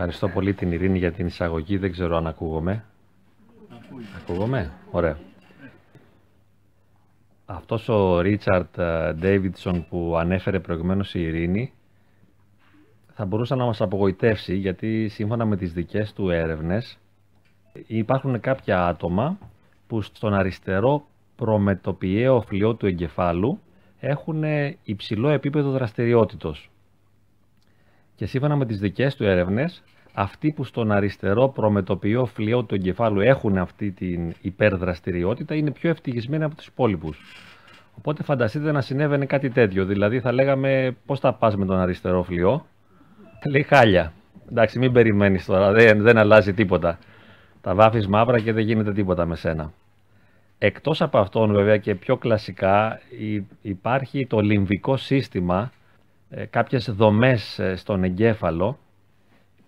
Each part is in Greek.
Ευχαριστώ πολύ την Ειρήνη για την εισαγωγή. Δεν ξέρω αν ακούγομαι. Ακούγομαι; Ωραία. Αυτός ο Ρίτσαρτ Ντέιβιντσον που ανέφερε προηγουμένως η Ειρήνη θα μπορούσε να μας απογοητεύσει γιατί σύμφωνα με τις δικές του έρευνες υπάρχουν κάποια άτομα που στον αριστερό προμετωπιαίο φλοιό του εγκεφάλου έχουν υψηλό επίπεδο δραστηριότητος. Και σύμφωνα με τις δικές του έρευνες, αυτοί που στον αριστερό προμετωπιαίο φλοιό του εγκεφάλου έχουν αυτή την υπερδραστηριότητα είναι πιο ευτυχισμένοι από τους υπόλοιπους. Οπότε φανταστείτε να συνέβαινε κάτι τέτοιο. Δηλαδή θα λέγαμε πώς θα πας με τον αριστερό φλοιό; Λέει χάλια. Εντάξει μην περιμένεις τώρα, δεν, δεν αλλάζει τίποτα. Τα βάφεις μαύρα και δεν γίνεται τίποτα με σένα. Εκτός από αυτόν βέβαια και πιο κλασικά υπάρχει το λιμβικό σύστημα, ε, κάποιες δομές ε, στον εγκέφαλο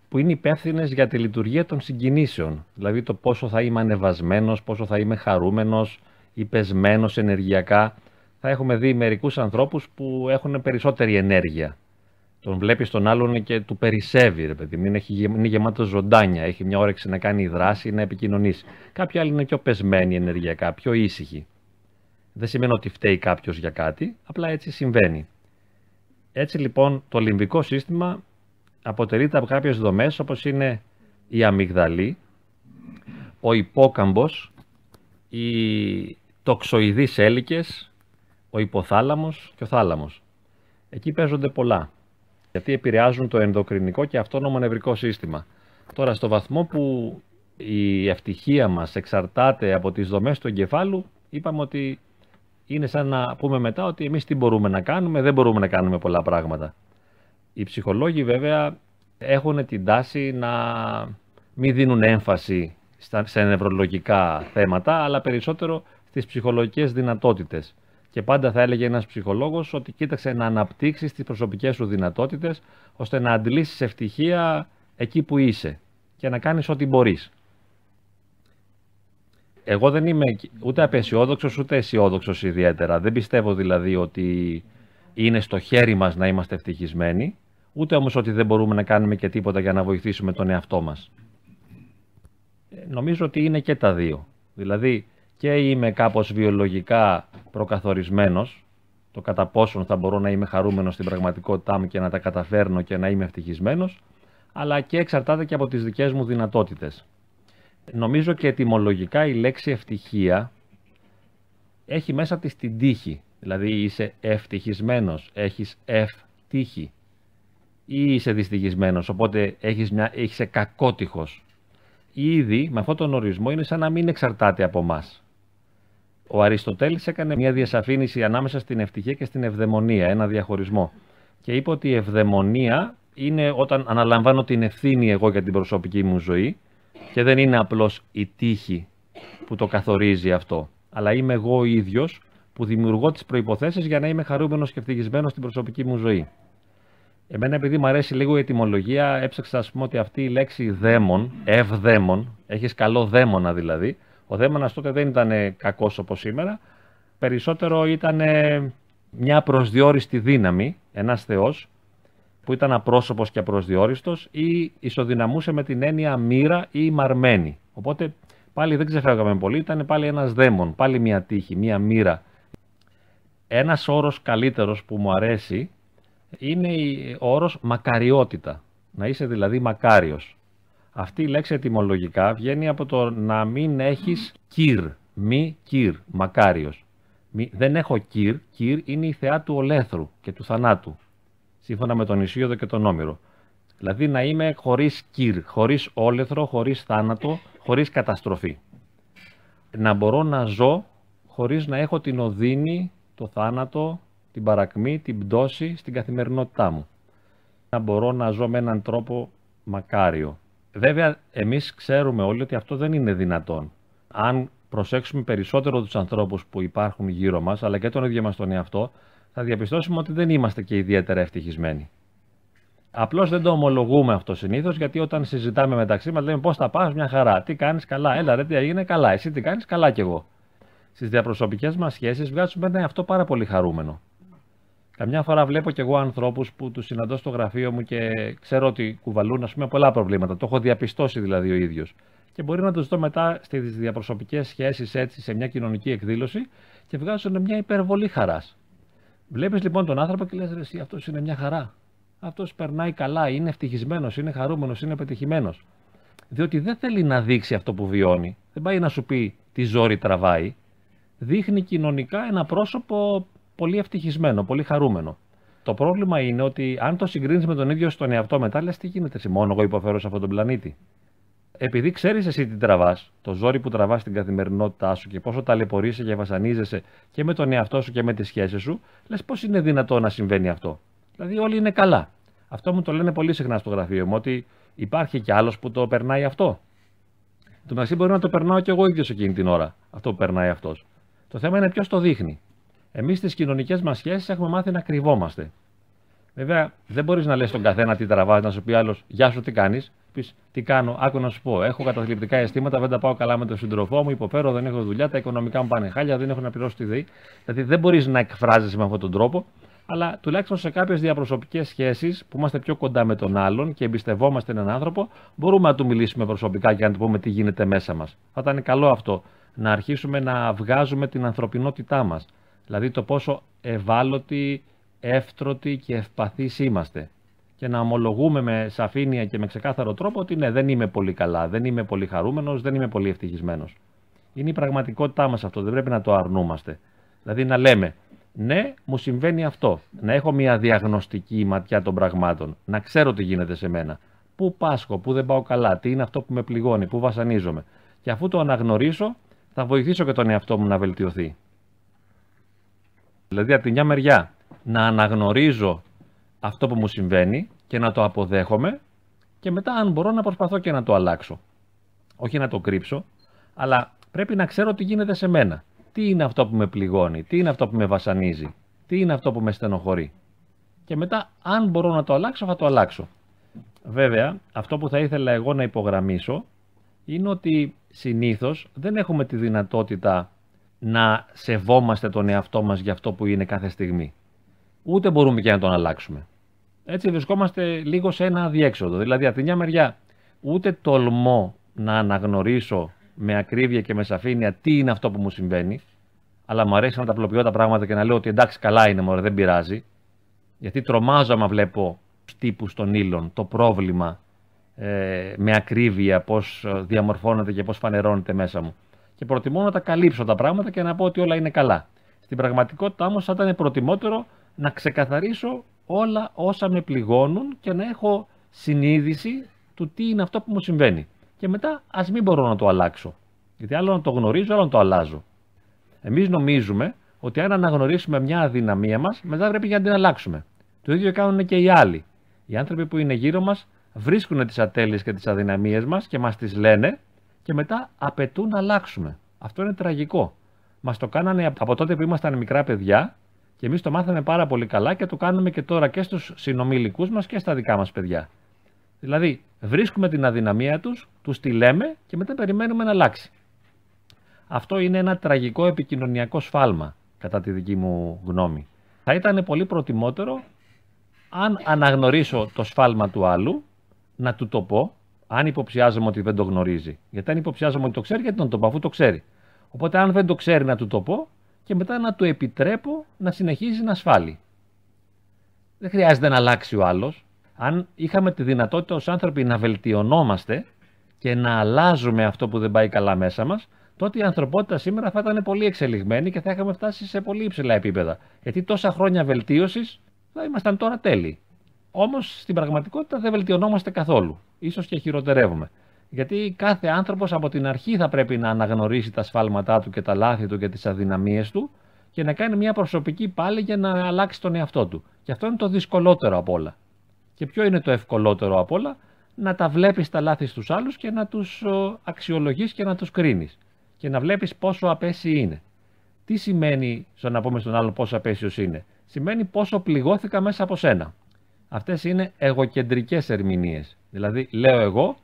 που είναι υπεύθυνες για τη λειτουργία των συγκινήσεων. Δηλαδή το πόσο θα είμαι ανεβασμένος, πόσο θα είμαι χαρούμενος ή πεσμένος ενεργειακά. Θα έχουμε δει μερικούς ανθρώπους που έχουν περισσότερη ενέργεια τον βλέπεις τον άλλον και του περισσεύει, ρε παιδί είναι, είναι γεμάτο ζωντάνια, έχει μια όρεξη να κάνει δράση, να επικοινωνήσει. Κάποιοι άλλοι είναι πιο πεσμένοι ενεργειακά, πιο ήσυχοι. Δεν σημαίνει ότι φταίει κάποιος για κάτι, απλά έτσι συμβαίνει. Έτσι λοιπόν το λιμβικό σύστημα αποτελείται από κάποιες δομές όπως είναι η αμυγδαλή, ο υπόκαμπος, οι τοξοειδείς έλικες, ο υποθάλαμος και ο θάλαμος. Εκεί παίζονται πολλά γιατί επηρεάζουν το ενδοκρινικό και αυτόνομο νευρικό σύστημα. Τώρα, στο βαθμό που η ευτυχία μας εξαρτάται από τις δομές του εγκεφάλου, είπαμε ότι είναι σαν να πούμε μετά ότι εμείς τι μπορούμε να κάνουμε, δεν μπορούμε να κάνουμε πολλά πράγματα. Οι ψυχολόγοι βέβαια έχουν την τάση να μην δίνουν έμφαση σε νευρολογικά θέματα, αλλά περισσότερο στις ψυχολογικές δυνατότητες. Και πάντα θα έλεγε ένας ψυχολόγος ότι κοίταξε να αναπτύξεις τις προσωπικές σου δυνατότητες ώστε να αντλήσεις ευτυχία εκεί που είσαι και να κάνεις ό,τι μπορείς. Εγώ δεν είμαι ούτε απεσιόδοξος ούτε αισιόδοξος ιδιαίτερα. Δεν πιστεύω δηλαδή ότι είναι στο χέρι μας να είμαστε ευτυχισμένοι, ούτε όμως ότι δεν μπορούμε να κάνουμε και τίποτα για να βοηθήσουμε τον εαυτό μας. Ε, νομίζω ότι είναι και τα δύο. Δηλαδή, και είμαι κάπως βιολογικά προκαθορισμένος, το κατά πόσον θα μπορώ να είμαι χαρούμενος στην πραγματικότητά μου και να τα καταφέρνω και να είμαι ευτυχισμένος, αλλά και εξαρτάται και από τις δικές μου δυνατότητες. Νομίζω και ετυμολογικά η λέξη ευτυχία έχει μέσα της την τύχη. Δηλαδή είσαι ευτυχισμένος, έχεις ευτύχη ή είσαι δυστυχισμένος, οπότε έχεις, μια, είσαι κακότυχος. Ήδη με αυτόν τον ορισμό είναι σαν να μην εξαρτάται από μας. Ο Αριστοτέλης έκανε μια διασαφήνιση ανάμεσα στην ευτυχία και στην ευδαιμονία, ένα διαχωρισμό. Και είπε ότι η ευδαιμονία είναι όταν αναλαμβάνω την ευθύνη εγώ για την προσωπική μου ζωή και δεν είναι απλώς η τύχη που το καθορίζει αυτό, αλλά είμαι εγώ ο ίδιος που δημιουργώ τις προϋποθέσεις για να είμαι χαρούμενος και ευτυχισμένος στην προσωπική μου ζωή. Εμένα επειδή μου αρέσει λίγο η ετυμολογία, έψαξα να πούμε ότι αυτή η λέξη δαίμον, ευδαίμον, έχεις καλό δαίμονα δηλαδή, ο δαίμονας τότε δεν ήταν κακός όπως σήμερα, περισσότερο ήταν μια προσδιοριστή δύναμη, ένας θεός, που ήταν απρόσωπος και απροσδιόριστος ή ισοδυναμούσε με την έννοια μοίρα ή μαρμένη. Οπότε πάλι δεν ξεφεύγαμε πολύ, ήταν πάλι ένας δαίμον, πάλι μια τύχη, μια μοίρα. Ένας όρος καλύτερος που μου αρέσει είναι ο όρος μακαριότητα, να είσαι δηλαδή μακάριος. Αυτή η λέξη ετυμολογικά βγαίνει από το να μην έχεις κύρ, μη κύρ, μακάριος. δεν έχω κύρ, κύρ είναι η θεά του ολέθρου και του θανάτου, σύμφωνα με τον Ισίωδο και τον Όμηρο. Δηλαδή να είμαι χωρίς κύρ, χωρίς όλεθρο, χωρίς θάνατο, χωρίς καταστροφή. Να μπορώ να ζω χωρίς να έχω την οδύνη, το θάνατο, την παρακμή, την πτώση στην καθημερινότητά μου. Να μπορώ να ζω με έναν τρόπο μακάριο, Βέβαια, εμείς ξέρουμε όλοι ότι αυτό δεν είναι δυνατόν. Αν προσέξουμε περισσότερο τους ανθρώπους που υπάρχουν γύρω μας, αλλά και τον ίδιο μας τον εαυτό, θα διαπιστώσουμε ότι δεν είμαστε και ιδιαίτερα ευτυχισμένοι. Απλώς δεν το ομολογούμε αυτό συνήθως, γιατί όταν συζητάμε μεταξύ μας λέμε πώς θα πας, μια χαρά. Τι κάνεις, καλά. Έλα, ρε, τι έγινε, καλά. Εσύ τι κάνεις, καλά κι εγώ. Στις διαπροσωπικές μας σχέσεις βγάζουμε ένα αυτό πάρα πολύ χαρούμενο. Καμιά φορά βλέπω κι εγώ ανθρώπους που τους συναντώ στο γραφείο μου και ξέρω ότι κουβαλούν ας πούμε, πολλά προβλήματα. Το έχω διαπιστώσει δηλαδή ο ίδιος. Και μπορεί να τους δω μετά στις διαπροσωπικές σχέσεις έτσι σε μια κοινωνική εκδήλωση και βγάζουν μια υπερβολή χαράς. Βλέπεις λοιπόν τον άνθρωπο και λες: Εσύ αυτός είναι μια χαρά. Αυτός περνάει καλά, είναι ευτυχισμένος, είναι χαρούμενος, είναι πετυχημένος. Διότι δεν θέλει να δείξει αυτό που βιώνει. Δεν πάει να σου πει τι ζόρι τραβάει. Δείχνει κοινωνικά ένα πρόσωπο πολύ ευτυχισμένο, πολύ χαρούμενο. Το πρόβλημα είναι ότι αν το συγκρίνεις με τον ίδιο στον εαυτό μετά, λες τι γίνεται, εσύ μόνο εγώ υποφέρω σε αυτόν τον πλανήτη. Επειδή ξέρεις εσύ τι τραβάς, το ζόρι που τραβάς στην καθημερινότητά σου και πόσο ταλαιπωρείσαι και βασανίζεσαι και με τον εαυτό σου και με τις σχέσεις σου, λες πώς είναι δυνατό να συμβαίνει αυτό. Δηλαδή, όλοι είναι καλά. Αυτό μου το λένε πολύ συχνά στο γραφείο μου, ότι υπάρχει κι άλλος που το περνάει αυτό. Το μεταξύ μπορεί να το περνάω κι εγώ ίδιος εκείνη την ώρα, αυτό που περνάει αυτός. Το θέμα είναι ποιος το δείχνει. Εμείς στις κοινωνικές μας σχέσεις έχουμε μάθει να κρυβόμαστε. Βέβαια, δεν μπορείς να λες τον καθένα τι τραβάζει, να σου πει άλλος Γεια σου, τι κάνεις; Πεις τι κάνω, άκου να σου πω. Έχω καταθλιπτικά αισθήματα, δεν τα πάω καλά με τον σύντροφό μου, υποφέρω, δεν έχω δουλειά, τα οικονομικά μου πάνε χάλια, δεν έχω να πληρώσω τη ΔΕΗ. Δηλαδή δεν μπορείς να εκφράζεσαι με αυτόν τον τρόπο, αλλά τουλάχιστον σε κάποιες διαπροσωπικές σχέσεις που είμαστε πιο κοντά με τον άλλον και εμπιστευόμαστε έναν άνθρωπο, μπορούμε να του μιλήσουμε προσωπικά και να του πούμε τι γίνεται μέσα μας. Θα ήταν καλό αυτό να αρχίσουμε να βγάζουμε την ανθρωπινότητά μας. Δηλαδή το πόσο ευάλωτοι, εύτρωτοι και ευπαθείς είμαστε. Και να ομολογούμε με σαφήνεια και με ξεκάθαρο τρόπο ότι ναι, δεν είμαι πολύ καλά, δεν είμαι πολύ χαρούμενος, δεν είμαι πολύ ευτυχισμένος. Είναι η πραγματικότητά μας αυτό, δεν πρέπει να το αρνούμαστε. Δηλαδή να λέμε, ναι, μου συμβαίνει αυτό. Να έχω μια διαγνωστική ματιά των πραγμάτων. Να ξέρω τι γίνεται σε μένα. Πού πάσχω, πού δεν πάω καλά, τι είναι αυτό που με πληγώνει, πού βασανίζομαι. Και αφού το αναγνωρίσω, θα βοηθήσω και τον εαυτό μου να βελτιωθεί. Δηλαδή, από τη μια μεριά, να αναγνωρίζω αυτό που μου συμβαίνει και να το αποδέχομαι και μετά, αν μπορώ, να προσπαθώ και να το αλλάξω. Όχι να το κρύψω, αλλά πρέπει να ξέρω τι γίνεται σε μένα. Τι είναι αυτό που με πληγώνει, τι είναι αυτό που με βασανίζει, τι είναι αυτό που με στενοχωρεί. Και μετά, αν μπορώ να το αλλάξω, θα το αλλάξω. Βέβαια, αυτό που θα ήθελα εγώ να υπογραμμίσω είναι ότι συνήθως δεν έχουμε τη δυνατότητα να σεβόμαστε τον εαυτό μας για αυτό που είναι κάθε στιγμή. Ούτε μπορούμε και να τον αλλάξουμε. Έτσι βρισκόμαστε λίγο σε ένα αδιέξοδο. Δηλαδή, από τη μια μεριά, ούτε τολμώ να αναγνωρίσω με ακρίβεια και με σαφήνεια τι είναι αυτό που μου συμβαίνει, αλλά μου αρέσει να τα απλοποιώ τα πράγματα και να λέω ότι εντάξει, καλά είναι, μωρέ, δεν πειράζει. Γιατί τρομάζω άμα βλέπω τύπους των ύλων, το πρόβλημα ε, με ακρίβεια, πώς διαμορφώνεται και πώς φανερώνεται μέσα μου και προτιμώ να τα καλύψω τα πράγματα και να πω ότι όλα είναι καλά. Στην πραγματικότητα όμως θα ήταν προτιμότερο να ξεκαθαρίσω όλα όσα με πληγώνουν και να έχω συνείδηση του τι είναι αυτό που μου συμβαίνει. Και μετά ας μην μπορώ να το αλλάξω. Γιατί άλλο να το γνωρίζω, άλλο να το αλλάζω. Εμείς νομίζουμε ότι αν αναγνωρίσουμε μια αδυναμία μας, μετά πρέπει να την αλλάξουμε. Το ίδιο κάνουν και οι άλλοι. Οι άνθρωποι που είναι γύρω μας βρίσκουν τις ατέλειες και τις αδυναμίες μας και μας τις λένε και μετά απαιτούν να αλλάξουμε. Αυτό είναι τραγικό. Μας το κάνανε από τότε που ήμασταν μικρά παιδιά και εμείς το μάθαμε πάρα πολύ καλά και το κάνουμε και τώρα και στους συνομιλικούς μας και στα δικά μας παιδιά. Δηλαδή, βρίσκουμε την αδυναμία τους, τους τη λέμε και μετά περιμένουμε να αλλάξει. Αυτό είναι ένα τραγικό επικοινωνιακό σφάλμα, κατά τη δική μου γνώμη. Θα ήταν πολύ προτιμότερο αν αναγνωρίσω το σφάλμα του άλλου, να του το πω αν υποψιάζομαι ότι δεν το γνωρίζει. Γιατί αν υποψιάζομαι ότι το ξέρει, γιατί να το πω, αφού το ξέρει. Οπότε, αν δεν το ξέρει, να του το πω και μετά να του επιτρέπω να συνεχίζει να ασφάλει. Δεν χρειάζεται να αλλάξει ο άλλος. Αν είχαμε τη δυνατότητα ως άνθρωποι να βελτιωνόμαστε και να αλλάζουμε αυτό που δεν πάει καλά μέσα μας, τότε η ανθρωπότητα σήμερα θα ήταν πολύ εξελιγμένη και θα είχαμε φτάσει σε πολύ υψηλά επίπεδα. Γιατί τόσα χρόνια βελτίωσης θα ήμασταν τώρα τέλειοι. Όμως στην πραγματικότητα δεν βελτιωνόμαστε καθόλου. Ίσως και χειροτερεύουμε. Γιατί κάθε άνθρωπος από την αρχή θα πρέπει να αναγνωρίσει τα σφάλματά του και τα λάθη του και τις αδυναμίες του και να κάνει μια προσωπική πάλι για να αλλάξει τον εαυτό του. Και αυτό είναι το δυσκολότερο από όλα. Και ποιο είναι το ευκολότερο από όλα, να τα βλέπεις τα λάθη στους άλλους και να τους αξιολογείς και να τους κρίνεις. Και να βλέπεις πόσο απέσιοι είναι. Τι σημαίνει στο να πούμε στον άλλο πόσο απέσιος είναι. Σημαίνει πόσο πληγώθηκα μέσα από σένα. Αυτές είναι εγωκεντρικές ερμηνείες. Δηλαδή λέω εγώ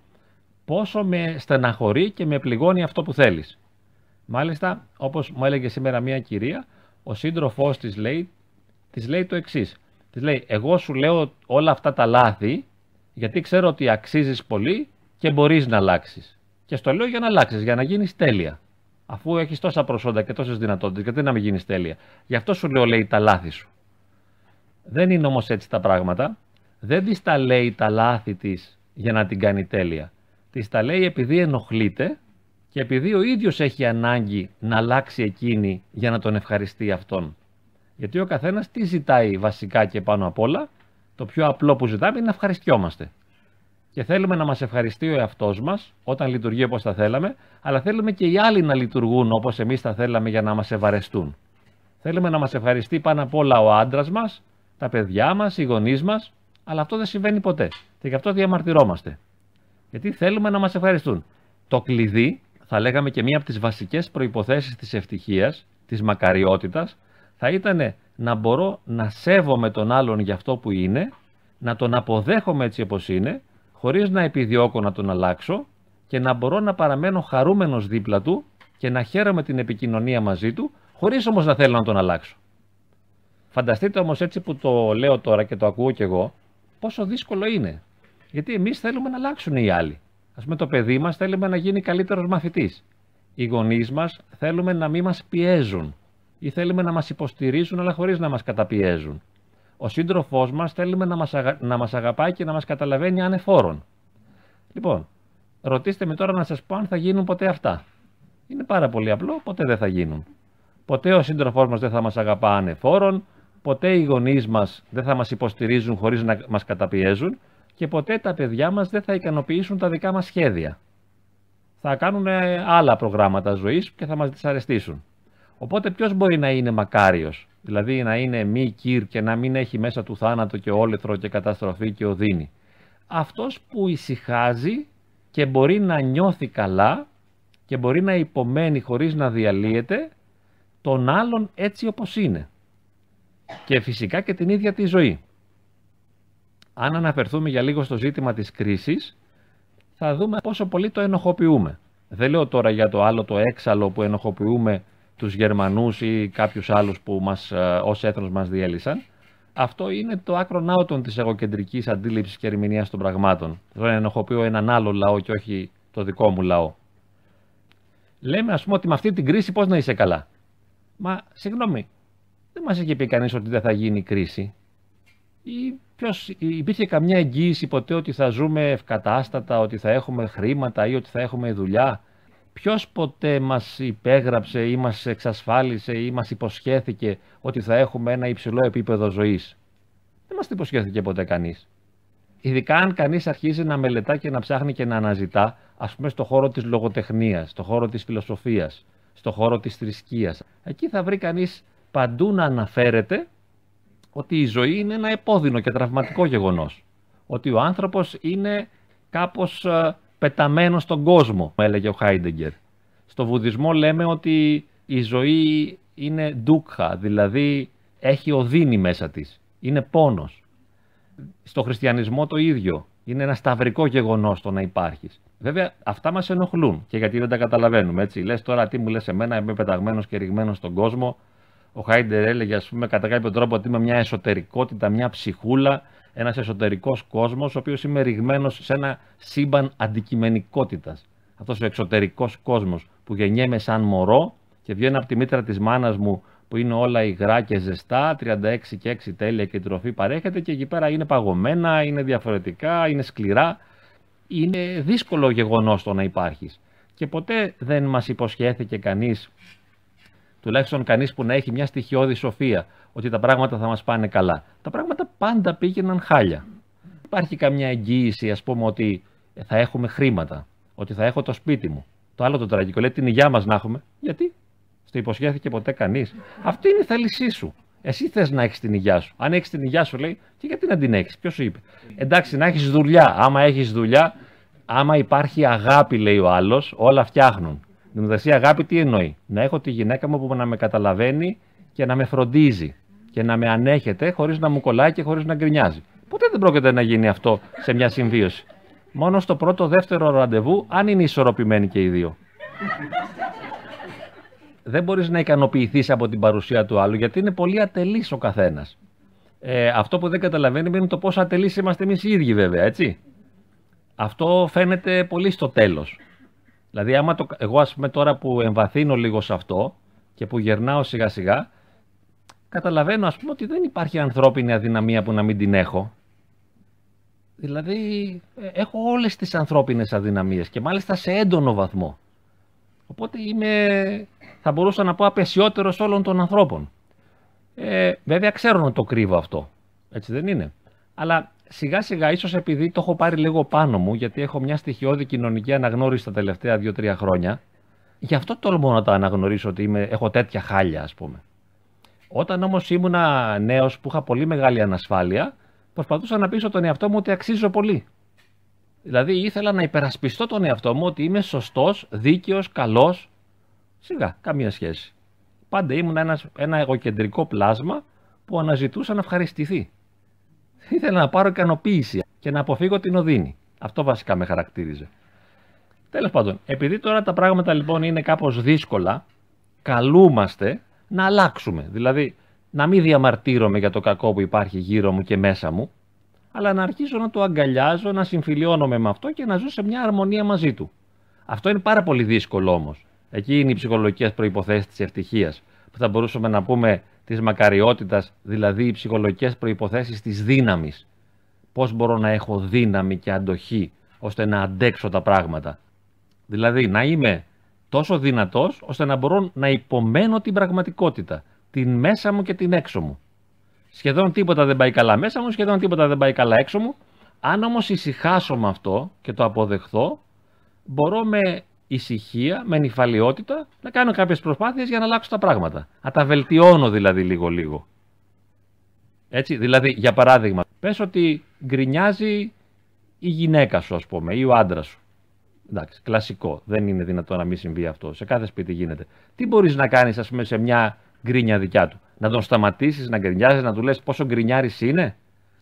πόσο με στεναχωρεί και με πληγώνει αυτό που θέλεις. Μάλιστα, όπως μου έλεγε σήμερα μια κυρία, ο σύντροφός της λέει, της λέει το εξής. Της λέει: Εγώ σου λέω όλα αυτά τα λάθη, γιατί ξέρω ότι αξίζεις πολύ και μπορείς να αλλάξεις. Και στο λέω για να αλλάξεις, για να γίνεις τέλεια. Αφού έχεις τόσα προσόντα και τόσες δυνατότητες, γιατί να μην γίνεις τέλεια. Γι' αυτό σου λέω, λέει, τα λάθη σου. Δεν είναι όμως έτσι τα πράγματα. Δεν της τα λέει τα λάθη της για να την κάνει τέλεια. Της τα λέει επειδή ενοχλείται και επειδή ο ίδιος έχει ανάγκη να αλλάξει εκείνη για να τον ευχαριστεί αυτόν. Γιατί ο καθένας τι ζητάει βασικά και πάνω απ' όλα, το πιο απλό που ζητάμε είναι να ευχαριστιόμαστε. Και θέλουμε να μας ευχαριστεί ο εαυτός μας όταν λειτουργεί όπως θα θέλαμε, αλλά θέλουμε και οι άλλοι να λειτουργούν όπως εμείς θα θέλαμε για να μας ευαρεστούν. Θέλουμε να μας ευχαριστεί πάνω απ' όλα ο άντρας μας, τα παιδιά μας, οι γονείς μας, αλλά αυτό δεν συμβαίνει ποτέ. Και γι' αυτό διαμαρτυρόμαστε. Γιατί θέλουμε να μας ευχαριστούν. Το κλειδί, θα λέγαμε και μία από τις βασικές προποθέσει της ευτυχίας, της μακαριότητας, θα ήταν να μπορώ να σέβομαι τον άλλον για αυτό που είναι, να τον αποδέχομαι έτσι όπως είναι, χωρίς να επιδιώκω να τον αλλάξω και να μπορώ να παραμένω χαρούμενος δίπλα του και να χαίρομαι την επικοινωνία μαζί του, χωρίς όμως να θέλω να τον αλλάξω. Φανταστείτε όμως έτσι που το λέω τώρα και το ακούω κι εγώ, πόσο δύσκολο είναι. Γιατί εμείς θέλουμε να αλλάξουν οι άλλοι. Ας πούμε το παιδί μας θέλουμε να γίνει καλύτερος μαθητής. Οι γονείς μας θέλουμε να μην μας πιέζουν ή θέλουμε να μας υποστηρίζουν αλλά χωρίς να μας καταπιέζουν. Ο σύντροφός μας θέλουμε να μας, να μας αγαπάει και να μας καταλαβαίνει ανεφόρον. Λοιπόν, ρωτήστε με τώρα να σας πω αν θα γίνουν ποτέ αυτά. Είναι πάρα πολύ απλό, ποτέ δεν θα γίνουν. Ποτέ ο σύντροφός μας δεν θα μας αγαπά ανεφόρον, ποτέ οι γονείς μας δεν θα μας υποστηρίζουν χωρίς να μας καταπιέζουν και ποτέ τα παιδιά μας δεν θα ικανοποιήσουν τα δικά μας σχέδια. Θα κάνουν άλλα προγράμματα ζωής και θα μας δυσαρεστήσουν. Οπότε ποιος μπορεί να είναι μακάριος, δηλαδή να είναι μη κύρ και να μην έχει μέσα του θάνατο και όλεθρο και καταστροφή και οδύνη. Αυτός που ησυχάζει και μπορεί να νιώθει καλά και μπορεί να υπομένει χωρίς να διαλύεται τον άλλον έτσι όπως είναι. Και φυσικά και την ίδια τη ζωή. Αν αναφερθούμε για λίγο στο ζήτημα της κρίσης, θα δούμε πόσο πολύ το ενοχοποιούμε. Δεν λέω τώρα για το άλλο το έξαλλο που ενοχοποιούμε τους Γερμανούς ή κάποιους άλλους που μας, ε, ως έθνος μας διέλυσαν. Αυτό είναι το άκρο ναότον της εγωκεντρικής αντίληψης και ερμηνείας των πραγμάτων. Δεν ενοχοποιώ έναν άλλο λαό και όχι το δικό μου λαό. Λέμε ας πούμε ότι με αυτή την κρίση πώς να είσαι καλά. Μα συγγνώμη, δεν μας έχει πει κανείς ότι δεν θα γίνει κρίση. Ή ποιος, υπήρχε καμιά εγγύηση ποτέ ότι θα ζούμε ευκατάστατα, ότι θα έχουμε χρήματα ή ότι θα έχουμε δουλειά; Ποιος ποτέ μας υπέγραψε ή μας εξασφάλισε ή μας υποσχέθηκε ότι θα έχουμε ένα υψηλό επίπεδο ζωής; Δεν μας υποσχέθηκε ποτέ κανείς. Ειδικά αν κανείς αρχίζει να μελετά και να ψάχνει και να αναζητά, ας πούμε στο χώρο της λογοτεχνίας, στο χώρο της φιλοσοφίας, στο χώρο της θρησκείας. Εκεί θα βρει κανείς παντού να αναφέρεται ότι η ζωή είναι ένα επώδυνο και τραυματικό γεγονός. Ότι ο άνθρωπος είναι κάπως ε, πεταμένος στον κόσμο, έλεγε ο Χάιντεγκερ. Στο βουδισμό λέμε ότι η ζωή είναι ντούκχα, δηλαδή έχει οδύνη μέσα της. Είναι πόνος. Στο χριστιανισμό το ίδιο. Είναι ένα σταυρικό γεγονός το να υπάρχεις. Βέβαια, αυτά μας ενοχλούν και γιατί δεν τα καταλαβαίνουμε. Έτσι. Λες τώρα τι μου λες εμένα, είμαι πεταγμένος και ρηγμένος στον κόσμο. Ο Χάιντερ έλεγε, ας πούμε, κατά κάποιο τρόπο ότι είμαι μια εσωτερικότητα, μια ψυχούλα ένας εσωτερικός κόσμος, ο οποίος είμαι ρηγμένος σε ένα σύμπαν αντικειμενικότητας. Αυτός ο εξωτερικός κόσμος που γεννιέμαι σαν μωρό και βγαίνω από τη μήτρα της μάνας μου που είναι όλα υγρά και ζεστά, 36 και 6 τέλεια και η τροφή παρέχεται και εκεί πέρα είναι παγωμένα, είναι διαφορετικά, είναι σκληρά. Είναι δύσκολο γεγονός το να υπάρχεις. Και ποτέ δεν μας υποσχέθηκε κανείς τουλάχιστον κανείς που να έχει μια στοιχειώδη σοφία, ότι τα πράγματα θα μας πάνε καλά. Τα πράγματα πάντα πήγαιναν χάλια. Υπάρχει καμιά εγγύηση, ας πούμε, ότι θα έχουμε χρήματα, ότι θα έχω το σπίτι μου. Το άλλο το τραγικό λέει την υγειά μας να έχουμε. Γιατί; Στο υποσχέθηκε ποτέ κανείς. Αυτή είναι η θέλησή σου. Εσύ θες να έχεις την υγειά σου. Αν έχεις την υγειά σου, λέει, και γιατί να την έχεις, ποιος σου είπε. Εντάξει, να έχεις δουλειά. Άμα έχεις δουλειά, άμα υπάρχει αγάπη, λέει ο άλλος, όλα φτιάχνουν. Δημοκρατία αγάπη τι εννοεί; Να έχω τη γυναίκα μου που να με καταλαβαίνει και να με φροντίζει και να με ανέχεται χωρίς να μου κολλάει και χωρίς να γκρινιάζει. Ποτέ δεν πρόκειται να γίνει αυτό σε μια συμβίωση. Μόνο στο πρώτο δεύτερο ραντεβού, αν είναι ισορροπημένοι και οι δύο. δεν μπορείς να ικανοποιηθείς από την παρουσία του άλλου γιατί είναι πολύ ατελής ο καθένας. Ε, αυτό που δεν καταλαβαίνει είναι το πόσο ατελείς είμαστε εμείς οι ίδιοι, βέβαια, έτσι. Αυτό φαίνεται πολύ στο τέλος. Δηλαδή, άμα το, εγώ ας πούμε τώρα που εμβαθύνω λίγο σε αυτό και που γερνάω σιγά σιγά, καταλαβαίνω ας πούμε ότι δεν υπάρχει ανθρώπινη αδυναμία που να μην την έχω. Δηλαδή, ε, έχω όλες τις ανθρώπινες αδυναμίες και μάλιστα σε έντονο βαθμό. Οπότε είμαι, θα μπορούσα να πω, απεσιότερος όλων των ανθρώπων. Ε, βέβαια ξέρω να το κρύβω αυτό, έτσι δεν είναι. Αλλά σιγά σιγά, ίσως επειδή το έχω πάρει λίγο πάνω μου, γιατί έχω μια στοιχειώδη κοινωνική αναγνώριση τα τελευταία 2-3 χρόνια, γι' αυτό τολμώ να τα αναγνωρίσω ότι είμαι, έχω τέτοια χάλια, ας πούμε. Όταν όμως ήμουνα νέος που είχα πολύ μεγάλη ανασφάλεια, προσπαθούσα να πείσω τον εαυτό μου ότι αξίζω πολύ. Δηλαδή ήθελα να υπερασπιστώ τον εαυτό μου ότι είμαι σωστός, δίκαιος, καλός. Σιγά, καμία σχέση. Πάντα ήμουν ένας, ένα εγωκεντρικό πλάσμα που αναζητούσα να ευχαριστηθεί. Ήθελα να πάρω ικανοποίηση και να αποφύγω την οδύνη. Αυτό βασικά με χαρακτήριζε. Τέλος πάντων, επειδή τώρα τα πράγματα λοιπόν είναι κάπως δύσκολα, καλούμαστε να αλλάξουμε. Δηλαδή, να μην διαμαρτύρομαι για το κακό που υπάρχει γύρω μου και μέσα μου, αλλά να αρχίσω να το αγκαλιάζω, να συμφιλιώνομαι με αυτό και να ζω σε μια αρμονία μαζί του. Αυτό είναι πάρα πολύ δύσκολο όμως. Εκεί είναι οι ψυχολογικές προποθέσει της ευτυχίας, που θα μπορούσαμε να πούμε της μακαριότητας, δηλαδή οι ψυχολογικές προποθέσει της δύναμης. Πώς μπορώ να έχω δύναμη και αντοχή ώστε να αντέξω τα πράγματα. Δηλαδή να είμαι τόσο δυνατός ώστε να μπορώ να υπομένω την πραγματικότητα, την μέσα μου και την έξω μου. Σχεδόν τίποτα δεν πάει καλά μέσα μου, σχεδόν τίποτα δεν πάει καλά έξω μου. Αν όμως ησυχάσω με αυτό και το αποδεχθώ, μπορώ με ησυχία, με νυφαλιότητα να κάνω κάποιες προσπάθειες για να αλλάξω τα πράγματα. Να τα βελτιώνω δηλαδή λίγο-λίγο. Έτσι, δηλαδή, για παράδειγμα, πες ότι γκρινιάζει η γυναίκα σου, ας πούμε, ή ο άντρας σου. Εντάξει, κλασικό. Δεν είναι δυνατό να μην συμβεί αυτό. Σε κάθε σπίτι γίνεται. Τι μπορείς να κάνεις, ας πούμε, σε μια γκρίνια δικιά του; Να τον σταματήσεις να γκρινιάζεις, να του λες πόσο γκρινιάρης είναι;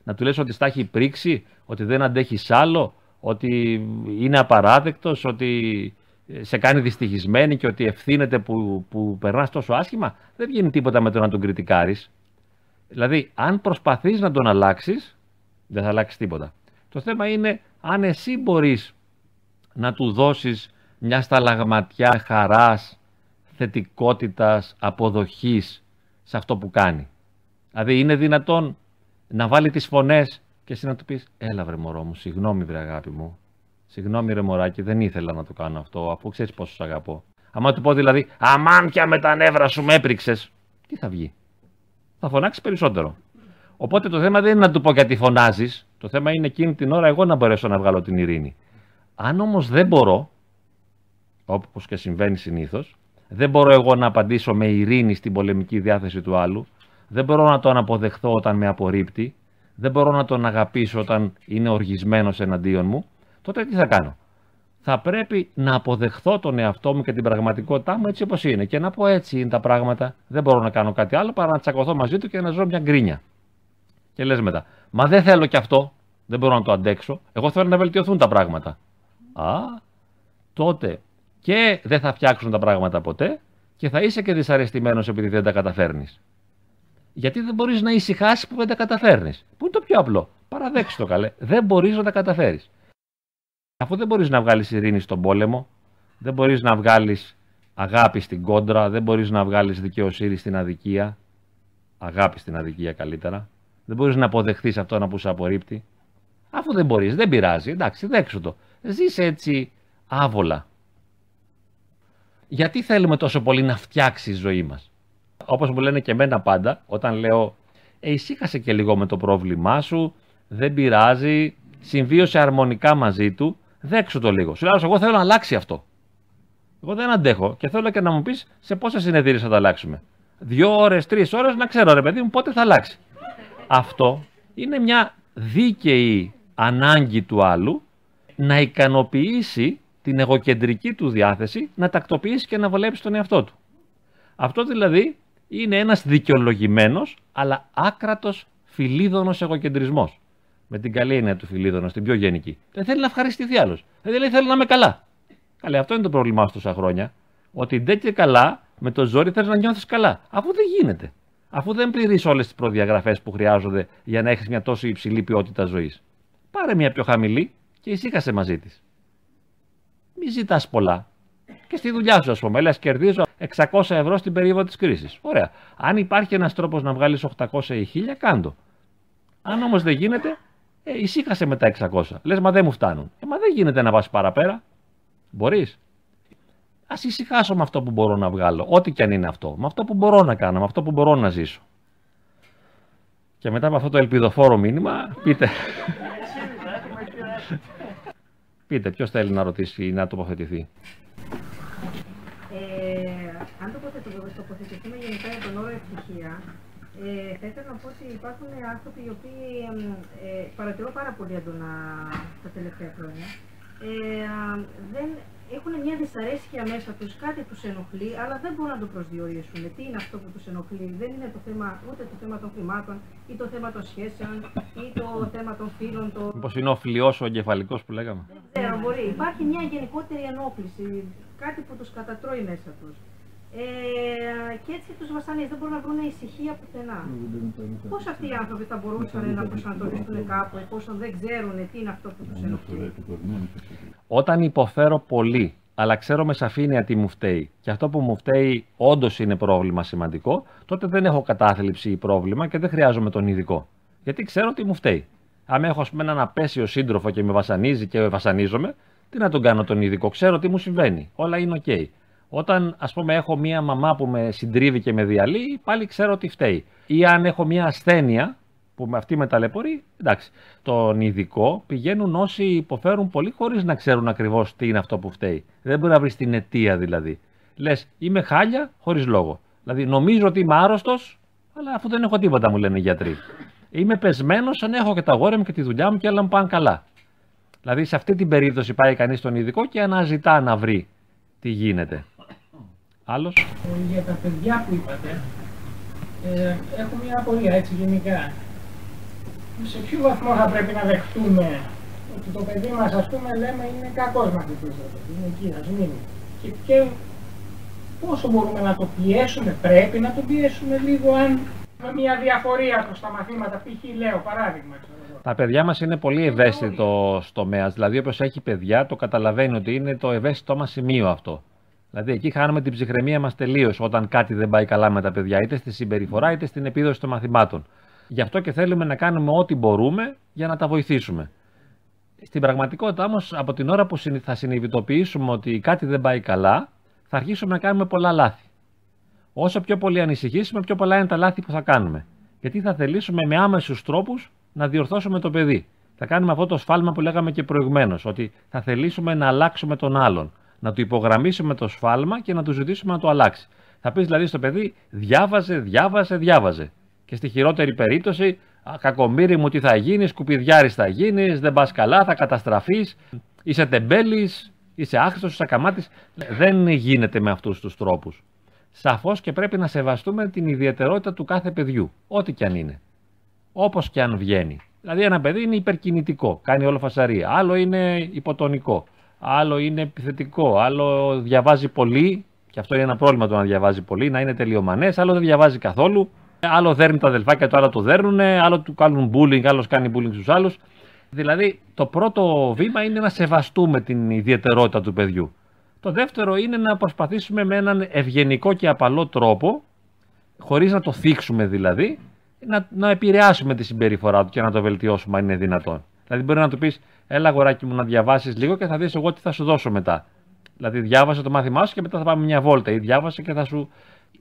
Να του λες ότι στα έχει πρίξει, ότι δεν αντέχεις άλλο, ότι είναι απαράδεκτος, ότι σε κάνει δυστυχισμένη και ότι ευθύνεται που, που περνά τόσο άσχημα. Δεν βγαίνει τίποτα με το να τον κριτικάρεις. Δηλαδή, αν προσπαθείς να τον αλλάξεις, δεν θα αλλάξεις τίποτα. Το θέμα είναι αν εσύ μπορείς να του δώσεις μια σταλαγματιά χαράς, θετικότητας, αποδοχής σε αυτό που κάνει. Δηλαδή είναι δυνατόν να βάλει τις φωνές και εσύ να του πεις «Έλα βρε μωρό μου, συγγνώμη βρε αγάπη μου, συγγνώμη ρε μωράκι, δεν ήθελα να το κάνω αυτό, αφού ξέρεις πόσο σ' αγαπώ». Άμα του πω δηλαδή «Αμάν πια με τα νεύρα σου με έπριξες», τι θα βγει. Θα φωνάξεις περισσότερο. Οπότε το θέμα δεν είναι να του πω γιατί φωνάζεις. Το θέμα είναι εκείνη την ώρα εγώ να μπορέσω να βγάλω την ειρήνη. Αν όμως δεν μπορώ, όπως και συμβαίνει συνήθως, δεν μπορώ εγώ να απαντήσω με ειρήνη στην πολεμική διάθεση του άλλου, δεν μπορώ να τον αποδεχθώ όταν με απορρίπτει, δεν μπορώ να τον αγαπήσω όταν είναι οργισμένος εναντίον μου, τότε τι θα κάνω; Θα πρέπει να αποδεχθώ τον εαυτό μου και την πραγματικότητά μου έτσι όπως είναι και να πω έτσι είναι τα πράγματα, δεν μπορώ να κάνω κάτι άλλο παρά να τσακωθώ μαζί του και να ζω μια γκρίνια. Και λες μετά, μα δεν θέλω κι αυτό, δεν μπορώ να το αντέξω, εγώ θέλω να βελτιωθούν τα πράγματα. Α, τότε και δεν θα φτιάξουν τα πράγματα ποτέ και θα είσαι και δυσαρεστημένος επειδή δεν τα καταφέρνεις. Γιατί δεν μπορείς να ησυχάσεις που δεν τα καταφέρνεις. Πού είναι το πιο απλό; Παραδέξου το καλέ. Δεν μπορείς να τα καταφέρεις. Αφού δεν μπορείς να βγάλεις ειρήνη στον πόλεμο, δεν μπορείς να βγάλεις αγάπη στην κόντρα, δεν μπορείς να βγάλεις δικαιοσύνη στην αδικία, αγάπη στην αδικία καλύτερα, δεν μπορείς να αποδεχθείς αυτό που σε απορρίπτει. Αφού δεν μπορείς, δεν πειράζει, εντάξει, δέξου το ζεις έτσι άβολα. Γιατί θέλουμε τόσο πολύ να φτιάξει η ζωή μας; Όπως μου λένε και εμένα πάντα, όταν λέω ε, ησύχασε και λίγο με το πρόβλημά σου, δεν πειράζει, συμβίωσε αρμονικά μαζί του, δέξου το λίγο. Σου λέω, εγώ θέλω να αλλάξει αυτό. Εγώ δεν αντέχω και θέλω και να μου πεις σε πόσε συνεδρίες θα το αλλάξουμε. Δύο ώρες, τρεις ώρες, να ξέρω ρε παιδί μου πότε θα αλλάξει. Αυτό είναι μια δίκαιη ανάγκη του άλλου να ικανοποιήσει την εγωκεντρική του διάθεση, να τακτοποιήσει και να βολέψει τον εαυτό του. Αυτό δηλαδή είναι ένας δικαιολογημένος αλλά άκρατος φιλίδωνος εγωκεντρισμός. Με την καλή έννοια του φιλίδωνος, την πιο γενική. Δεν θέλει να ευχαριστηθεί άλλος. Δεν λέει θέλει να είμαι καλά. Καλέ, αυτό είναι το πρόβλημά σου τόσα χρόνια. Ότι ντε και καλά με το ζόρι θέλει να νιώθεις καλά. Αφού δεν γίνεται. αφού δεν πληρείς όλες τις προδιαγραφές που χρειάζονται για να έχεις μια τόσο υψηλή ποιότητα ζωής. Πάρε μια πιο χαμηλή και ησύχασε μαζί της. Μην ζητάς πολλά. Και στη δουλειά σου, ας πούμε, λες, κερδίζω 600 ευρώ στην περίοδο της κρίσης. Ωραία. Αν υπάρχει ένας τρόπος να βγάλεις 800 ή 1000, κάντο. Αν όμως δεν γίνεται, ε, ησύχασε με τα 600. Λες, μα δεν μου φτάνουν. Ε, μα δεν γίνεται να πας παραπέρα. Μπορείς. Α ησυχάσω με αυτό που μπορώ να βγάλω. Ό,τι και αν είναι αυτό. Με αυτό που μπορώ να κάνω, με αυτό που μπορώ να ζήσω. Και μετά από αυτό το ελπιδοφόρο μήνυμα, πείτε. πείτε, ποιος θέλει να ρωτήσει ή να τοποθετηθεί. Ε, αν τοποθετηθούμε γενικά για τον όρο ευτυχία, ε, θα ήθελα να πω ότι υπάρχουν άνθρωποι οι οποίοι ε, παρατηρώ πάρα πολύ έντονα τα τελευταία χρόνια. Ε, δεν έχουν μια δυσαρέσκεια μέσα τους, κάτι τους ενοχλεί, αλλά δεν μπορούν να το προσδιορίσουν. Τι είναι αυτό που τους ενοχλεί, δεν είναι το θέμα ούτε το θέμα των χρημάτων, ή το θέμα των σχέσεων, ή το θέμα των φίλων. Το... Μήπως είναι ο φλοιό ο εγκεφαλικός που λέγαμε. Δεν ξέρω, μπορεί. Υπάρχει μια γενικότερη ενόχληση, κάτι που τους κατατρώει μέσα τους. Ε, και έτσι τους βασανίζεις, δεν μπορούν να βρουν ησυχία πουθενά. Πώς αυτοί οι άνθρωποι θα μπορούσαν να προσανατολιστούν κάπου, εφόσον δεν ξέρουν τι είναι αυτό που τους ενοχλεί. Όταν υποφέρω πολύ, αλλά ξέρω με σαφήνεια τι μου φταίει, και αυτό που μου φταίει όντως είναι πρόβλημα σημαντικό, τότε δεν έχω κατάθλιψη ή πρόβλημα και δεν χρειάζομαι τον ειδικό. Γιατί ξέρω τι μου φταίει. Αν έχω πούμε, έναν απαίσιο σύντροφο και με βασανίζει και βασανίζομαι, τι να τον κάνω τον ειδικό; Ξέρω τι μου συμβαίνει. Όλα είναι οκ. Όταν ας πούμε έχω μία μαμά που με συντρίβει και με διαλύει, πάλι ξέρω τι φταίει. Ή αν έχω μία ασθένεια που με αυτή με ταλαιπωρεί, εντάξει. Τον ειδικό πηγαίνουν όσοι υποφέρουν πολύ χωρίς να ξέρουν ακριβώς τι είναι αυτό που φταίει. Δεν μπορεί να βρεις την αιτία δηλαδή. Λες, είμαι χάλια χωρίς λόγο. Δηλαδή νομίζω ότι είμαι άρρωστος, αλλά αφού δεν έχω τίποτα, μου λένε οι γιατροί. Είμαι πεσμένος αν έχω και τα γόρια μου και τη δουλειά μου και όλα μου πάνε καλά. Δηλαδή σε αυτή την περίπτωση πάει κανείς στον ειδικό και αναζητά να βρει τι γίνεται. Άλλος; Ε, για τα παιδιά που είπατε, ε, έχω μια απορία έτσι γενικά. Σε ποιο βαθμό θα πρέπει να δεχτούμε ότι το παιδί μας ας πούμε λέμε είναι κακός μαθητής, είναι εκεί, ας μείνει. Και, και πόσο μπορούμε να το πιέσουμε, πρέπει να το πιέσουμε λίγο αν με μια διαφορία προς τα μαθήματα, π.χ. λέω παράδειγμα. Τα παιδιά μας είναι πολύ ευαίσθητο τομέα. Δηλαδή, όποιος έχει παιδιά, το καταλαβαίνει ότι είναι το ευαίσθητό μας σημείο αυτό. Δηλαδή εκεί χάνουμε την ψυχραιμία μας τελείως όταν κάτι δεν πάει καλά με τα παιδιά, είτε στη συμπεριφορά είτε στην επίδοση των μαθημάτων. Γι' αυτό και θέλουμε να κάνουμε ό,τι μπορούμε για να τα βοηθήσουμε. Στην πραγματικότητα όμως, από την ώρα που θα συνειδητοποιήσουμε ότι κάτι δεν πάει καλά, θα αρχίσουμε να κάνουμε πολλά λάθη. Όσο πιο πολύ ανησυχήσουμε, πιο πολλά είναι τα λάθη που θα κάνουμε. Γιατί θα θελήσουμε με άμεσους τρόπους να διορθώσουμε το παιδί. Θα κάνουμε αυτό το σφάλμα που λέγαμε και προηγουμένως, ότι θα θελήσουμε να αλλάξουμε τον άλλον να του υπογραμμίσουμε το σφάλμα και να του ζητήσουμε να το αλλάξει. Θα πεις δηλαδή στο παιδί, διάβαζε, διάβαζε, διάβαζε. Και στη χειρότερη περίπτωση, κακομίρι μου τι θα γίνεις, σκουπιδιάρης θα γίνεις, δεν πας καλά, θα καταστραφείς, είσαι τεμπέλης, είσαι άχρηστος, είσαι ακαμάτης. Δεν γίνεται με αυτούς τους τρόπους. Σαφώς και πρέπει να σεβαστούμε την ιδιαιτερότητα του κάθε παιδιού, ό,τι και αν είναι. Όπως και αν βγαίνει. Δηλαδή, ένα παιδί είναι υπερκινητικό, κάνει όλο φασαρία. Άλλο είναι υποτονικό άλλο είναι επιθετικό, άλλο διαβάζει πολύ, και αυτό είναι ένα πρόβλημα το να διαβάζει πολύ, να είναι τελειομανές, άλλο δεν διαβάζει καθόλου, άλλο δέρνει τα αδελφάκια του, άλλο το δέρνουν, άλλο του κάνουν bullying, άλλος κάνει bullying στους άλλους. Δηλαδή, το πρώτο βήμα είναι να σεβαστούμε την ιδιαιτερότητα του παιδιού. Το δεύτερο είναι να προσπαθήσουμε με έναν ευγενικό και απαλό τρόπο, χωρίς να το θίξουμε δηλαδή, να, να επηρεάσουμε τη συμπεριφορά του και να το βελτιώσουμε αν είναι δυνατόν. Δηλαδή, μπορεί να του πεις: Έλα, αγοράκι μου, να διαβάσεις λίγο και θα δεις εγώ τι θα σου δώσω μετά. Δηλαδή, διάβασε το μάθημά σου και μετά θα πάμε μια βόλτα. Ή διάβασε και θα σου.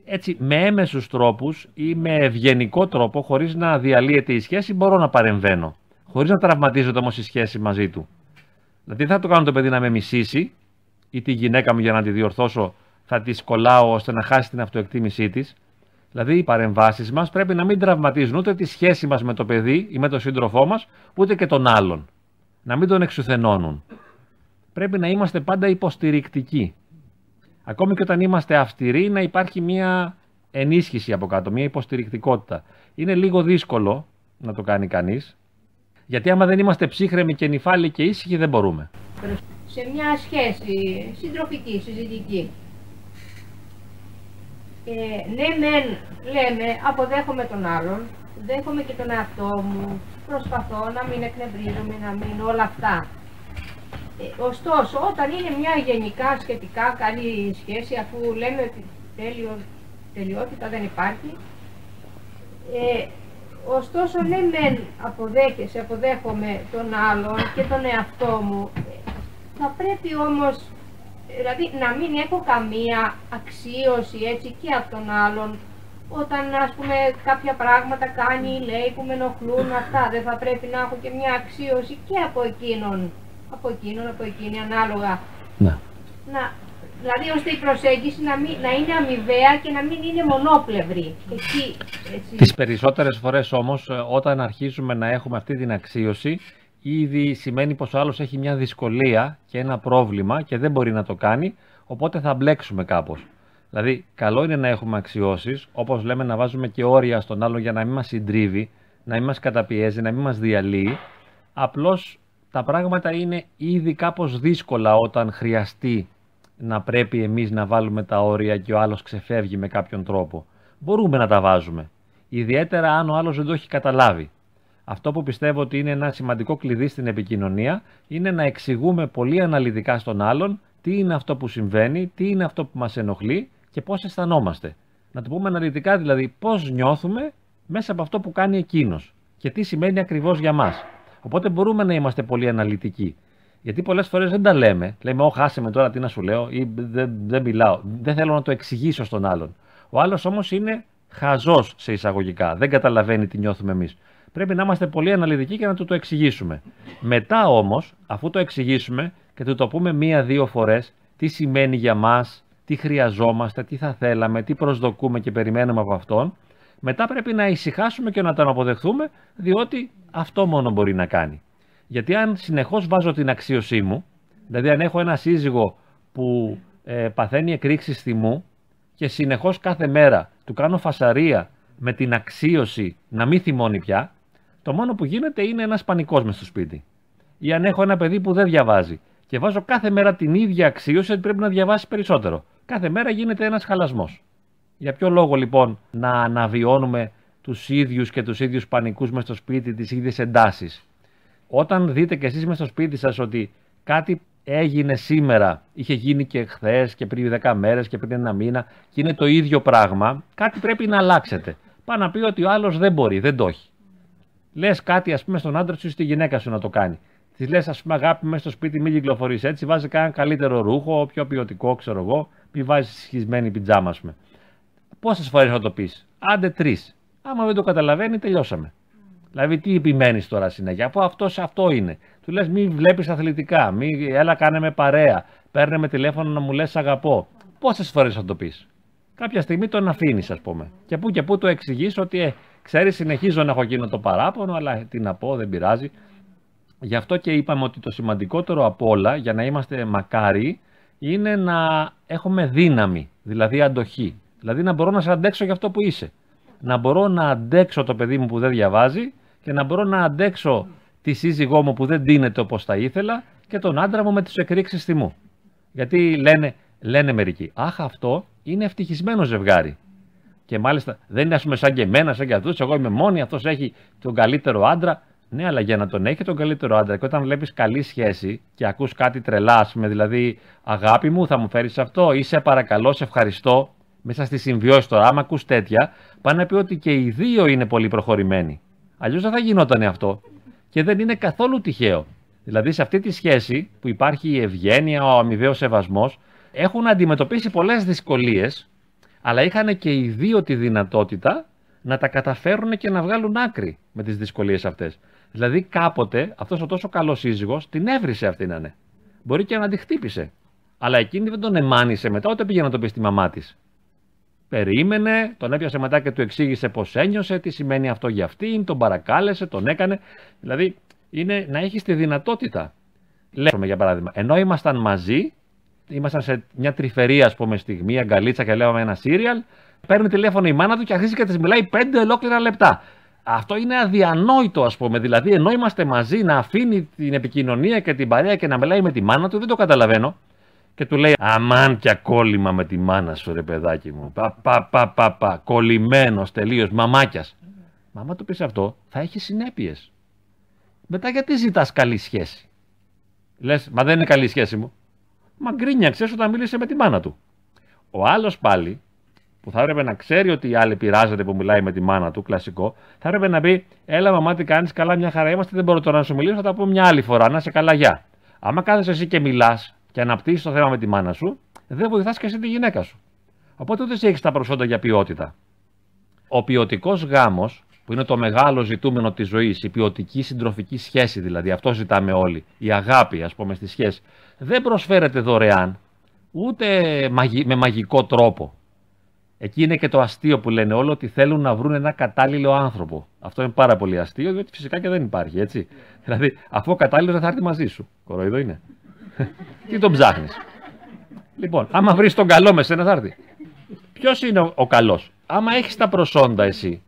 Έτσι, με έμεσους τρόπους ή με ευγενικό τρόπο, χωρίς να διαλύεται η σχέση, μπορώ να παρεμβαίνω. Χωρίς να τραυματίζεται όμως η σχέση μαζί του. Δηλαδή, θα το κάνω το παιδί να με μισήσει ή τη γυναίκα μου για να τη διορθώσω, θα της κολλάω ώστε να χάσει την αυτοεκτίμησή της. Δηλαδή, οι παρεμβάσεις μας πρέπει να μην τραυματίζουν ούτε τη σχέση μας με το παιδί ή με τον σύντροφό μας, ούτε και τον άλλον να μην τον εξουθενώνουν. Πρέπει να είμαστε πάντα υποστηρικτικοί. Ακόμη και όταν είμαστε αυστηροί να υπάρχει μια ενίσχυση από κάτω, μια υποστηρικτικότητα. Είναι λίγο δύσκολο να το κάνει κανείς, γιατί άμα δεν είμαστε ψύχρεμοι και νυφάλοι και ήσυχοι δεν μπορούμε. Σε μια σχέση συντροφική, συζητική, Ε, ναι, μεν, λέμε, αποδέχομαι τον άλλον, δέχομαι και τον εαυτό μου, προσπαθώ να μην εκνευρίζομαι, να μην όλα αυτά. Ε, ωστόσο, όταν είναι μια γενικά σχετικά καλή σχέση, αφού λέμε ότι τέλειο, τελειότητα δεν υπάρχει, ε, ωστόσο ναι μεν αποδέχεσαι, αποδέχομαι τον άλλον και τον εαυτό μου, θα πρέπει όμως δηλαδή να μην έχω καμία αξίωση έτσι και από τον άλλον όταν ας πούμε κάποια πράγματα κάνει ή λέει που με ενοχλούν αυτά δεν θα πρέπει να έχω και μια αξίωση και από εκείνον από εκείνον, από εκείνη ανάλογα Ναι. να, δηλαδή ώστε η προσέγγιση να, μην, να είναι αμοιβαία και να μην είναι μονόπλευρη Εκεί, έτσι. Τις περισσότερες φορές όμως ε, όταν αρχίζουμε να έχουμε αυτή την αξίωση ήδη σημαίνει πως ο άλλος έχει μια δυσκολία και ένα πρόβλημα και δεν μπορεί να το κάνει οπότε θα μπλέξουμε κάπως. Δηλαδή καλό είναι να έχουμε αξιώσεις όπως λέμε να βάζουμε και όρια στον άλλο για να μην μας συντρίβει, να μην μας καταπιέζει, να μην μας διαλύει απλώς τα πράγματα είναι ήδη κάπως δύσκολα όταν χρειαστεί να πρέπει εμείς να βάλουμε τα όρια και ο άλλος ξεφεύγει με κάποιον τρόπο. Μπορούμε να τα βάζουμε. Ιδιαίτερα αν ο άλλος δεν το έχει καταλάβει. Αυτό που πιστεύω ότι είναι ένα σημαντικό κλειδί στην επικοινωνία είναι να εξηγούμε πολύ αναλυτικά στον άλλον τι είναι αυτό που συμβαίνει, τι είναι αυτό που μας ενοχλεί και πώς αισθανόμαστε. Να το πούμε αναλυτικά δηλαδή πώς νιώθουμε μέσα από αυτό που κάνει εκείνος και τι σημαίνει ακριβώς για μας. Οπότε μπορούμε να είμαστε πολύ αναλυτικοί. Γιατί πολλές φορές δεν τα λέμε. Λέμε, Όχι, άσε με τώρα τι να σου λέω, ή δεν, δεν μιλάω. Δεν θέλω να το εξηγήσω στον άλλον. Ο άλλος όμως είναι χαζός σε εισαγωγικά. Δεν καταλαβαίνει τι νιώθουμε εμείς. Πρέπει να είμαστε πολύ αναλυτικοί και να του το εξηγήσουμε. Μετά όμως, αφού το εξηγήσουμε και του το πούμε μία-δύο φορές, τι σημαίνει για μας, τι χρειαζόμαστε, τι θα θέλαμε, τι προσδοκούμε και περιμένουμε από αυτόν, μετά πρέπει να ησυχάσουμε και να τον αποδεχθούμε, διότι αυτό μόνο μπορεί να κάνει. Γιατί αν συνεχώς βάζω την αξίωσή μου, δηλαδή αν έχω ένα σύζυγο που ε, παθαίνει εκρήξεις θυμού και συνεχώς κάθε μέρα του κάνω φασαρία με την αξίωση να μην θυμώνει πια, το μόνο που γίνεται είναι ένας πανικός μες στο σπίτι. Ή αν έχω ένα παιδί που δεν διαβάζει και βάζω κάθε μέρα την ίδια αξίωση ότι πρέπει να διαβάσει περισσότερο. Κάθε μέρα γίνεται ένας χαλασμός. Για ποιο λόγο λοιπόν να αναβιώνουμε τους ίδιους και τους ίδιους πανικούς μες στο σπίτι, τις ίδιες εντάσεις; Όταν δείτε και εσείς μες στο σπίτι σας ότι κάτι έγινε σήμερα, είχε γίνει και χθες και πριν 10 μέρες και πριν ένα μήνα και είναι το ίδιο πράγμα, κάτι πρέπει να αλλάξετε. Πάει να πει ότι ο άλλος δεν μπορεί, δεν το έχει. Λες κάτι ας πούμε στον άντρα σου ή στη γυναίκα σου να το κάνει. Της λες, ας πούμε, αγάπη μέσα στο σπίτι, μην κυκλοφορείς έτσι. Βάζεις κανένα καλύτερο ρούχο, πιο ποιοτικό, ξέρω εγώ. Μη βάζεις σχισμένη πιτζάμα, ας πούμε. Πόσες φορές θα το πεις, Άντε τρεις. Άμα δεν το καταλαβαίνει, τελειώσαμε. Δηλαδή, τι επιμένεις τώρα συνέχεια, αφού αυτό αυτό είναι. Του λες, μην βλέπεις αθλητικά, μη, έλα κάνε με παρέα, παίρνε με τηλέφωνο να μου λες αγαπώ. Πόσες φορές θα το πεις; Κάποια στιγμή τον αφήνεις, ας πούμε. Και πού και πού το εξηγείς ότι, ε, ξέρεις, συνεχίζω να έχω εκείνο το παράπονο, αλλά τι να πω, δεν πειράζει. Γι' αυτό και είπαμε ότι το σημαντικότερο από όλα, για να είμαστε μακάρι, είναι να έχουμε δύναμη, δηλαδή αντοχή. Δηλαδή να μπορώ να σε αντέξω για αυτό που είσαι. Να μπορώ να αντέξω το παιδί μου που δεν διαβάζει και να μπορώ να αντέξω τη σύζυγό μου που δεν δίνεται όπως θα ήθελα και τον άντρα μου με τις εκρήξεις θυμού. Γιατί λένε, λένε μερικοί, αχ αυτό είναι ευτυχισμένο ζευγάρι. Και μάλιστα δεν είναι ας πούμε σαν και εμένα, σαν και αυτούς. Εγώ είμαι μόνη, αυτός έχει τον καλύτερο άντρα. Ναι, αλλά για να τον έχει τον καλύτερο άντρα και όταν βλέπεις καλή σχέση και ακούς κάτι τρελά, ας πούμε, δηλαδή αγάπη μου, θα μου φέρεις αυτό, ή σε παρακαλώ, σε ευχαριστώ, μέσα στη συμβιώση τώρα, άμα ακούς τέτοια, πάνε να πει ότι και οι δύο είναι πολύ προχωρημένοι. Αλλιώς δεν θα γινόταν αυτό. Και δεν είναι καθόλου τυχαίο. Δηλαδή σε αυτή τη σχέση που υπάρχει η ευγένεια, ο αμοιβαίος σεβασμός, έχουν αντιμετωπίσει πολλές δυσκολίες, αλλά είχαν και οι δύο τη δυνατότητα να τα καταφέρουν και να βγάλουν άκρη με τις δυσκολίες αυτές. Δηλαδή κάποτε αυτός ο τόσο καλός σύζυγος την έβρισε αυτή να είναι. Μπορεί και να τη χτύπησε. Αλλά εκείνη δεν τον εμάνισε μετά, ούτε πήγε να το πει στη μαμά της. Περίμενε, τον έπιασε μετά και του εξήγησε πώ ένιωσε, τι σημαίνει αυτό για αυτήν, τον παρακάλεσε, τον έκανε. Δηλαδή είναι να έχεις τη δυνατότητα. Λέμε για παράδειγμα, ενώ ήμασταν μαζί, ήμασταν σε μια τρυφερή ας πούμε στιγμή, αγκαλίτσα και λέγαμε ένα σύριαλ, παίρνει τηλέφωνο η μάνα του και αρχίζει και της μιλάει πέντε ολόκληρα λεπτά. Αυτό είναι αδιανόητο, ας πούμε. Δηλαδή, ενώ είμαστε μαζί, να αφήνει την επικοινωνία και την παρέα και να μιλάει με τη μάνα του, δεν το καταλαβαίνω. και του λέει Αμάν και ακόλυμα με τη μάνα σου, ρε παιδάκι μου. Πα, πα, πα, πα, πα. Κολλημένος τελείως, μαμάκιας. Μα άμα το πεις αυτό, θα έχει συνέπειες. Μετά γιατί ζητάς καλή σχέση; Λες, μα δεν είναι καλή σχέση μου. Μα γκρίνιαξε όταν μίλησε με τη μάνα του. Ο άλλος πάλι, που θα έπρεπε να ξέρει ότι η άλλη πειράζεται που μιλάει με τη μάνα του, κλασικό, θα έπρεπε να πει: Έλα, μαμά, τι κάνεις, καλά, μια χαρά είμαστε, δεν μπορώ τώρα να σου μιλήσω, θα τα πω μια άλλη φορά, να σε καλά, γεια. Άμα κάθεσαι εσύ και μιλάς και αναπτύσσεις το θέμα με τη μάνα σου, δεν βοηθάς και εσύ τη γυναίκα σου. Οπότε ούτε έχεις τα προσόντα για ποιότητα. Ο ποιοτικός γάμος, που είναι το μεγάλο ζητούμενο της ζωής, η ποιοτική συντροφική σχέση δηλαδή, αυτό ζητάμε όλοι, η αγάπη, ας πούμε, στη σχέση, δεν προσφέρεται δωρεάν, ούτε με μαγικό τρόπο. Εκεί είναι και το αστείο που λένε όλοι ότι θέλουν να βρουν ένα κατάλληλο άνθρωπο. Αυτό είναι πάρα πολύ αστείο, διότι φυσικά και δεν υπάρχει, έτσι. Δηλαδή, αφού ο κατάλληλος δεν θα έρθει μαζί σου. Κοροϊδό είναι. Τι τον ψάχνεις. Λοιπόν, άμα βρεις τον καλό με σένα θα έρθει. Ποιος είναι ο, ο καλός; Άμα έχεις τα προσόντα εσύ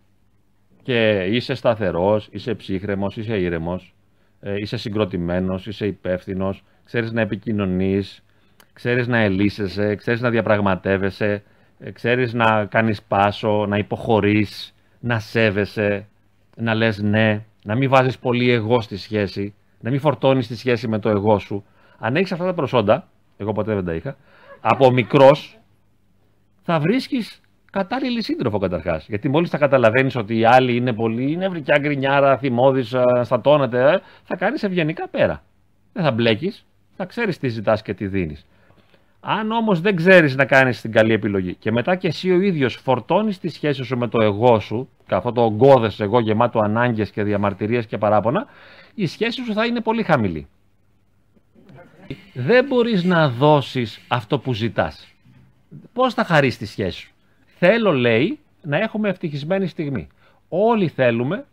και είσαι σταθερός, είσαι ψύχρεμος, είσαι ήρεμος, ε, είσαι συγκροτημένος, είσαι υπεύθυνος, ξέρεις να επικοινωνείς, ξέρεις να ελίσσεσαι, ξέρεις να διαπραγματεύεσαι, ε, ξέρεις να κάνεις πάσο, να υποχωρείς, να σέβεσαι, να λες ναι, να μην βάζεις πολύ εγώ στη σχέση, να μην φορτώνεις τη σχέση με το εγώ σου. Αν έχεις αυτά τα προσόντα, εγώ ποτέ δεν τα είχα, από μικρός θα βρίσκεις κατάλληλη σύντροφο καταρχάς. Γιατί μόλις θα καταλαβαίνεις ότι η άλλη είναι πολύ νευρικιά, γκρινιάρα, θυμώδη, στατώνεται, ε, θα κάνεις ευγενικά πέρα. Δεν θα μπλέκεις, θα ξέρεις τι ζητάς και τι δίνεις. Αν όμως δεν ξέρεις να κάνεις την καλή επιλογή και μετά και εσύ ο ίδιος φορτώνεις τη σχέση σου με το εγώ σου, και αυτό το ογκώδες εγώ γεμάτο ανάγκες και διαμαρτυρίες και παράπονα, η σχέση σου θα είναι πολύ χαμηλή. Δεν μπορείς να δώσεις αυτό που ζητάς. Πώς θα χαρίσει τη σχέση σου; Θέλω, λέει, να έχουμε ευτυχισμένη στιγμή. Όλοι θέλουμε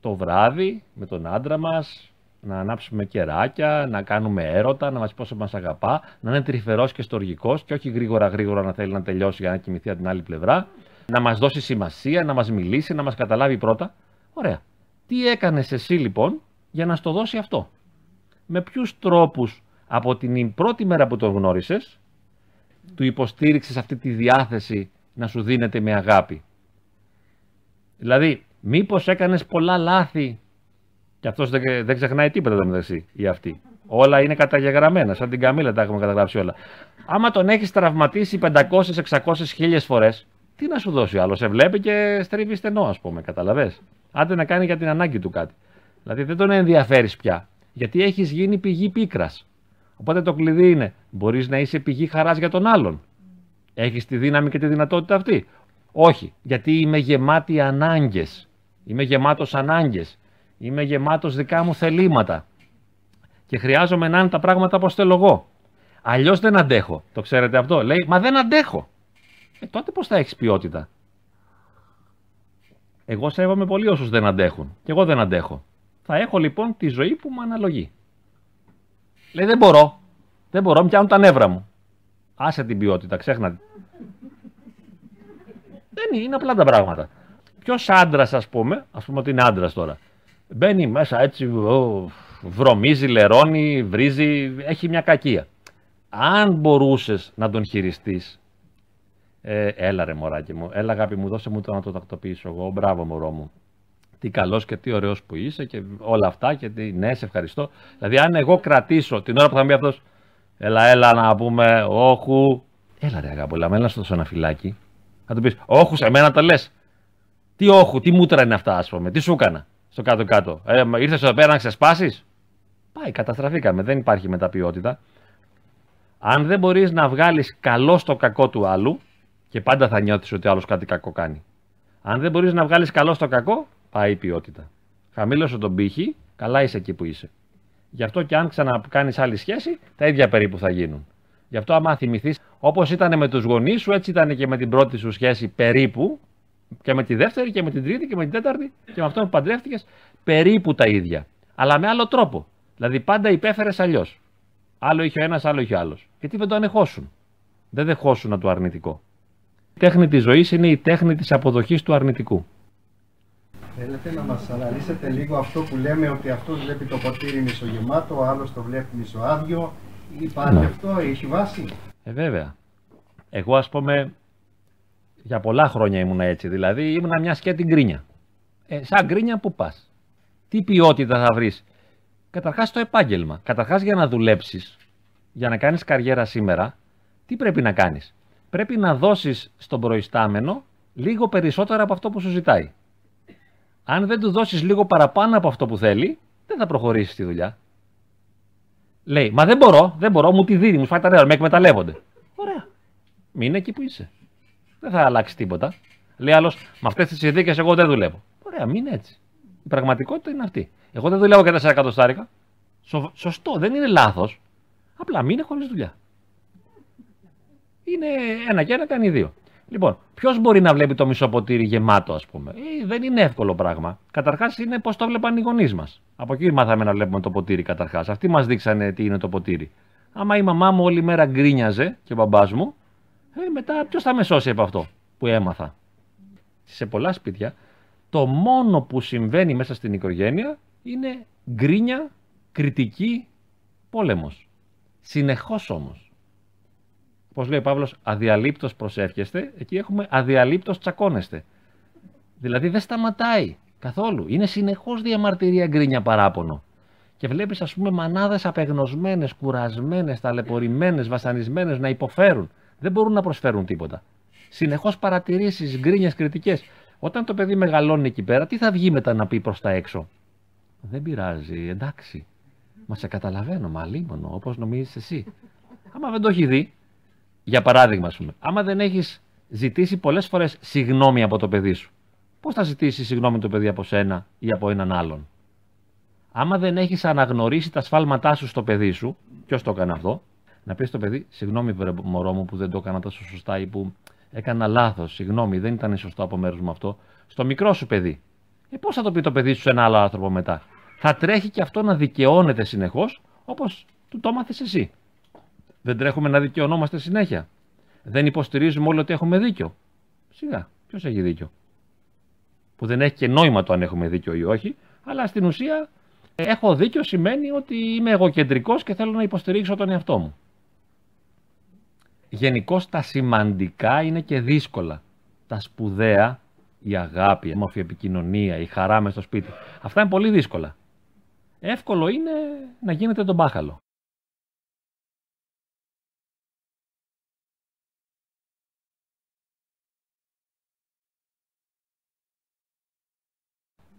το βράδυ με τον άντρα μας, να ανάψουμε κεράκια, να κάνουμε έρωτα, να μας πει πόσο μας αγαπά, να είναι τρυφερός και στοργικός και όχι γρήγορα γρήγορα να θέλει να τελειώσει για να κοιμηθεί από την άλλη πλευρά, να μας δώσει σημασία, να μας μιλήσει, να μας καταλάβει πρώτα. Ωραία. Τι έκανες εσύ λοιπόν για να στο δώσει αυτό; Με ποιους τρόπους από την πρώτη μέρα που τον γνώρισες, του υποστήριξες αυτή τη διάθεση να σου δίνεται με αγάπη. Δηλαδή, μήπως έκανες πολλά λάθη και αυτός δεν, δεν ξεχνάει τίποτα το μεταξύ ή αυτή. Όλα είναι καταγεγραμμένα, σαν την Καμίλα τα έχουμε καταγράψει όλα. Άμα τον έχεις τραυματίσει 500, 600, 1000 φορές, τι να σου δώσει ο άλλος. Σε βλέπει και στρίβει στενό, ας πούμε, καταλαβέ. Άντε να κάνει για την ανάγκη του κάτι. Δηλαδή δεν τον ενδιαφέρεις πια. Γιατί έχεις γίνει πηγή πίκρας. Οπότε το κλειδί είναι, μπορείς να είσαι πηγή χαράς για τον άλλον. Έχεις τη δύναμη και τη δυνατότητα αυτή; Όχι, γιατί είμαι γεμάτη ανάγκες. Είμαι γεμάτος ανάγκες. Είμαι γεμάτος δικά μου θελήματα. Και χρειάζομαι να είναι τα πράγματα όπως θέλω εγώ. Αλλιώς δεν αντέχω. Το ξέρετε αυτό. Λέει, μα δεν αντέχω. Ε, τότε πώς θα έχεις ποιότητα; Εγώ σέβομαι πολύ όσους δεν αντέχουν. Και εγώ δεν αντέχω. Θα έχω λοιπόν τη ζωή που μου αναλογεί. Λέει, δεν μπορώ. Δεν μπορώ, πιάνουν τα νεύρα μου. Άσε την ποιότητα, ξέχνα. δεν είναι, είναι απλά τα πράγματα. Ποιος άντρας, ας πούμε, ας πούμε ότι είναι άντρας τώρα, Μπαίνει μέσα έτσι, βρωμίζει, λερώνει, βρίζει, έχει μια κακία. Αν μπορούσες να τον χειριστείς, ε, έλα ρε μωράκι μου, έλα αγάπη μου, δώσε μου το να το τακτοποιήσω εγώ, μπράβο μωρό μου. Τι καλός και τι ωραίος που είσαι και όλα αυτά και τι, ναι, σε ευχαριστώ. Δηλαδή αν εγώ κρατήσω την ώρα που θα μπει αυτός, έλα, έλα να πούμε, όχου, έλα ρε αγάπη, έλα, έλα στο ένα φυλάκι. Θα του πεις, όχου, σε μένα τα λες. Τι όχου, τι μούτρα είναι αυτά, ας πούμε, τι σου έκανα στο κάτω-κάτω. Ε, ήρθες εδώ πέρα να ξεσπάσεις; Πάει, καταστραφήκαμε. Δεν υπάρχει μεταποιότητα. Αν δεν μπορείς να βγάλεις καλό στο κακό του άλλου, και πάντα θα νιώθεις ότι άλλος κάτι κακό κάνει. Αν δεν μπορείς να βγάλεις καλό στο κακό, πάει η ποιότητα. Χαμήλωσε τον πύχη, καλά είσαι εκεί που είσαι. Γι' αυτό και αν ξανακάνεις άλλη σχέση, τα ίδια περίπου θα γίνουν. Γι' αυτό, άμα θυμηθείς, όπως ήταν με τους γονείς σου, έτσι ήταν και με την πρώτη σου σχέση περίπου, και με τη δεύτερη και με την τρίτη και με την τέταρτη και με αυτό που παντρεύτηκες περίπου τα ίδια. Αλλά με άλλο τρόπο. Δηλαδή πάντα υπέφερες αλλιώς. Άλλο είχε ο ένας, άλλο είχε ο άλλος. Γιατί δεν το ανεχόσουν. Δεν δεχόσουν το αρνητικό. Η τέχνη της ζωής είναι η τέχνη της αποδοχής του αρνητικού. Θέλετε να μας αναλύσετε λίγο αυτό που λέμε ότι αυτός βλέπει το ποτήρι μισογεμάτο, ο άλλος το βλέπει μισοάδιο Υπάρχει αυτό, έχει βάση; Ε, βέβαια. Εγώ, ας πούμε, για πολλά χρόνια ήμουν έτσι. Δηλαδή, ήμουνα μια σκέτη γκρίνια. Ε, σαν γκρίνια που πας. Τι ποιότητα θα βρεις; Καταρχάς το επάγγελμα. Καταρχάς για να δουλέψεις, για να κάνεις καριέρα σήμερα, τι πρέπει να κάνεις; Πρέπει να δώσεις στον προϊστάμενο λίγο περισσότερα από αυτό που σου ζητάει. Αν δεν του δώσεις λίγο παραπάνω από αυτό που θέλει, δεν θα προχωρήσεις τη δουλειά. Λέει, μα δεν μπορώ, δεν μπορώ, μου τη δίνει, μου σφάει τα νερά, με εκμεταλλεύονται. Ωραία. Μείνε εκεί που είσαι. Δεν θα αλλάξεις τίποτα. Λέει άλλος, με αυτές τις συνθήκες εγώ δεν δουλεύω. Ωραία, μείνε έτσι. Η πραγματικότητα είναι αυτή. Εγώ δεν δουλεύω για 4 εκατοστάρικα. Σο, σωστό, δεν είναι λάθος. Απλά μείνε χωρίς δουλειά. Είναι ένα και ένα κάνει δύο. Λοιπόν, ποιος μπορεί να βλέπει το μισό ποτήρι γεμάτο, ας πούμε; Ε, δεν είναι εύκολο πράγμα. Καταρχάς είναι πώς το βλέπαν οι γονείς μας. Από εκεί μάθαμε να βλέπουμε το ποτήρι καταρχάς. Αυτοί μας δείξανε τι είναι το ποτήρι. Άμα η μαμά μου όλη μέρα γκρίνιαζε και ο μπαμπάς μου, ε, μετά ποιος θα με σώσει από αυτό που έμαθα; Σε πολλά σπίτια, το μόνο που συμβαίνει μέσα στην οικογένεια είναι γκρίνια, κριτική, πόλεμος. Συνεχώς όμως. Πώς λέει ο Παύλος, αδιαλείπτως προσεύχεστε, εκεί έχουμε αδιαλείπτως τσακώνεστε. Δηλαδή δεν σταματάει καθόλου. Είναι συνεχώς διαμαρτυρία γκρίνια παράπονο. Και βλέπεις ας πούμε μανάδες απεγνωσμένες, κουρασμένες, ταλαιπωρημένες, βασανισμένες να υποφέρουν. Δεν μπορούν να προσφέρουν τίποτα. Συνεχώς παρατηρήσεις, γκρίνιες, κριτικές. Όταν το παιδί μεγαλώνει εκεί πέρα, τι θα βγει μετά να πει προς τα έξω; Δεν πειράζει, εντάξει. Μα σε καταλαβαίνω, μα λίμωνο, όπως νομίζεις εσύ. Άμα δεν το έχει δει, για παράδειγμα, ας πούμε, άμα δεν έχεις ζητήσει πολλές φορές συγγνώμη από το παιδί σου, πώς θα ζητήσεις συγγνώμη το παιδί από σένα ή από έναν άλλον; Άμα δεν έχεις αναγνωρίσει τα σφάλματά σου στο παιδί σου, ποιος το έκανε αυτό, να πεις στο παιδί, συγγνώμη, βρε, μωρό μου που δεν το έκανα τόσο σωστά ή που έκανα λάθος, συγγνώμη, δεν ήταν σωστό από μέρου μου αυτό. Στο μικρό σου παιδί. Ε, πώς θα το πει το παιδί σου σε ένα άλλο άνθρωπο μετά; Θα τρέχει και αυτό να δικαιώνεται συνεχώς όπως του το έμαθες εσύ. Δεν τρέχουμε να δικαιωνόμαστε συνέχεια. Δεν υποστηρίζουμε όλοι ότι έχουμε δίκιο. Σιγά, ποιος έχει δίκιο; Που δεν έχει και νόημα το αν έχουμε δίκιο ή όχι, αλλά στην ουσία έχω δίκιο σημαίνει ότι είμαι εγωκεντρικός και θέλω να υποστηρίξω τον εαυτό μου γενικώ τα σημαντικά είναι και δύσκολα. Τα σπουδαία, η αγάπη, η όμορφη επικοινωνία, η χαρά μες στο σπίτι. Αυτά είναι πολύ δύσκολα. Εύκολο είναι να γίνεται τον μπάχαλο.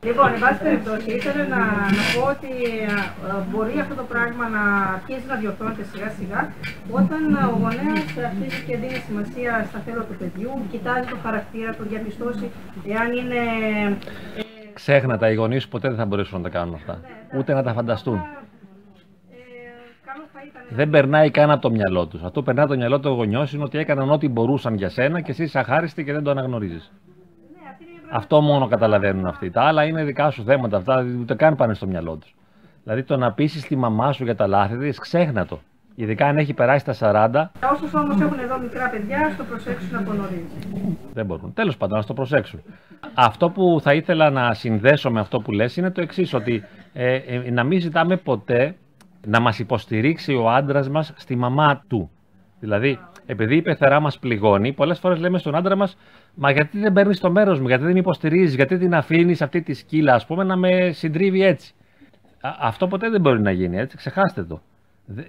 Λοιπόν, εν πάση περιπτώσει, ήθελα να, να πω ότι μπορεί αυτό το πράγμα να αρχίσει να διορθώνεται σιγά σιγά όταν ο γονέας αρχίζει και δίνει σημασία στα θέλω του παιδιού, κοιτάζει το χαρακτήρα του, διαπιστώσει εάν είναι. Ε, Ξέχνα οι γονείς ποτέ δεν θα μπορέσουν να τα κάνουν αυτά. Ναι, Ούτε να τα φανταστούν. Ε, δεν περνάει καν από το μυαλό τους. Αυτό που περνάει από το μυαλό του γονιός είναι ότι έκαναν ό,τι μπορούσαν για σένα και εσύ αχάριστη και δεν το αναγνωρίζεις. Αυτό μόνο καταλαβαίνουν αυτοί. Τα άλλα είναι δικά σου θέματα. Αυτά ούτε καν πάνε στο μυαλό τους. Δηλαδή το να πείσεις τη μαμά σου για τα λάθη της, ξέχνα το. Ειδικά αν έχει περάσει τα 40. Όσους όμως έχουν εδώ μικρά παιδιά, το προσέξουν από νωρίς. Δεν μπορούν. Τέλος πάντων, να το προσέξουν. Αυτό που θα ήθελα να συνδέσω με αυτό που λες είναι το εξής, ότι ε, ε, να μην ζητάμε ποτέ να μας υποστηρίξει ο άντρας μας στη μαμά του. Δηλαδή, επειδή η πεθερά μας πληγώνει, πολλές φορές λέμε στον άντρα μας, Μα γιατί δεν παίρνεις το μέρος μου, γιατί δεν με υποστηρίζεις, γιατί την αφήνεις αυτή τη σκύλα, ας πούμε, να με συντρίβει έτσι. αυτό ποτέ δεν μπορεί να γίνει έτσι, ξεχάστε το.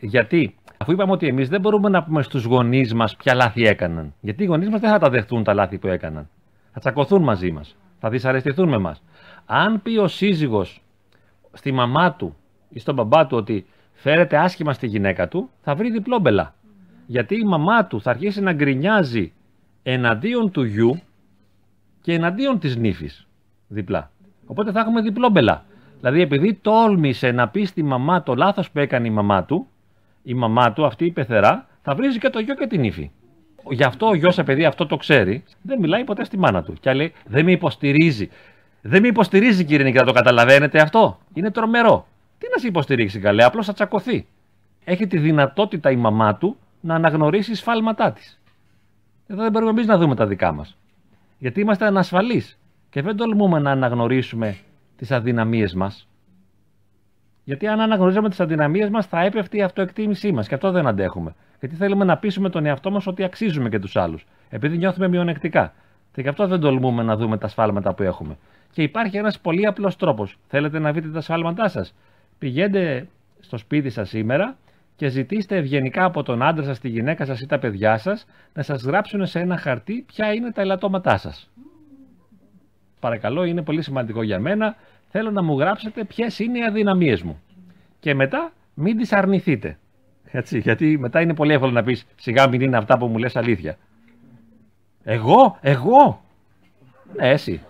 Γιατί, αφού είπαμε ότι εμείς δεν μπορούμε να πούμε στους γονείς μας ποια λάθη έκαναν. Γιατί οι γονείς μας δεν θα τα δεχτούν τα λάθη που έκαναν. Θα τσακωθούν μαζί μας. Θα δυσαρεστηθούν με εμά. Αν πει ο σύζυγος στη μαμά του ή στον μπαμπά του ότι φέρεται άσχημα στη γυναίκα του, θα βρει διπλόμπελα. Γιατί η μαμά του θα αρχίσει να γκρινιάζει εναντίον του γιου και εναντίον της νύφης διπλά. Οπότε θα έχουμε διπλό μπελά. Δηλαδή επειδή τόλμησε να πει στη μαμά το λάθος που έκανε η μαμά του, η μαμά του αυτή η πεθερά θα βρίζει και το γιο και την νύφη. Γι' αυτό ο γιος επειδή αυτό το ξέρει, δεν μιλάει ποτέ στη μάνα του. Και λέει δεν με υποστηρίζει. Δεν με υποστηρίζει κύριε Νικήτα, το καταλαβαίνετε αυτό; Είναι τρομερό. Τι να σε υποστηρίξει καλέ, απλώς θα τσακωθεί. Έχει τη δυνατότητα η μαμά του να αναγνωρίσεις σφάλματά της. Εδώ δεν μπορούμε εμείς να δούμε τα δικά μας. Γιατί είμαστε ανασφαλείς και δεν τολμούμε να αναγνωρίσουμε τις αδυναμίες μας. Γιατί αν αναγνωρίζαμε τις αδυναμίες μας, θα έπεφτε η αυτοεκτίμησή μας. Και αυτό δεν αντέχουμε. Γιατί θέλουμε να πείσουμε τον εαυτό μας ότι αξίζουμε και τους άλλους. Επειδή νιώθουμε μειονεκτικά. Και γι' αυτό δεν τολμούμε να δούμε τα σφάλματα που έχουμε. Και υπάρχει ένας πολύ απλός τρόπος. Θέλετε να δείτε τα σφάλματά σας; Πηγαίνετε στο σπίτι σας σήμερα και ζητήστε ευγενικά από τον άντρα σας, τη γυναίκα σας ή τα παιδιά σας να σας γράψουν σε ένα χαρτί ποια είναι τα ελαττώματά σας. Παρακαλώ, είναι πολύ σημαντικό για μένα. Θέλω να μου γράψετε ποιες είναι οι αδυναμίες μου. Και μετά μην τις αρνηθείτε. Έτσι, γιατί μετά είναι πολύ εύκολο να πεις σιγά μην είναι αυτά που μου λες αλήθεια. Εγώ, εγώ. Ναι, εσύ.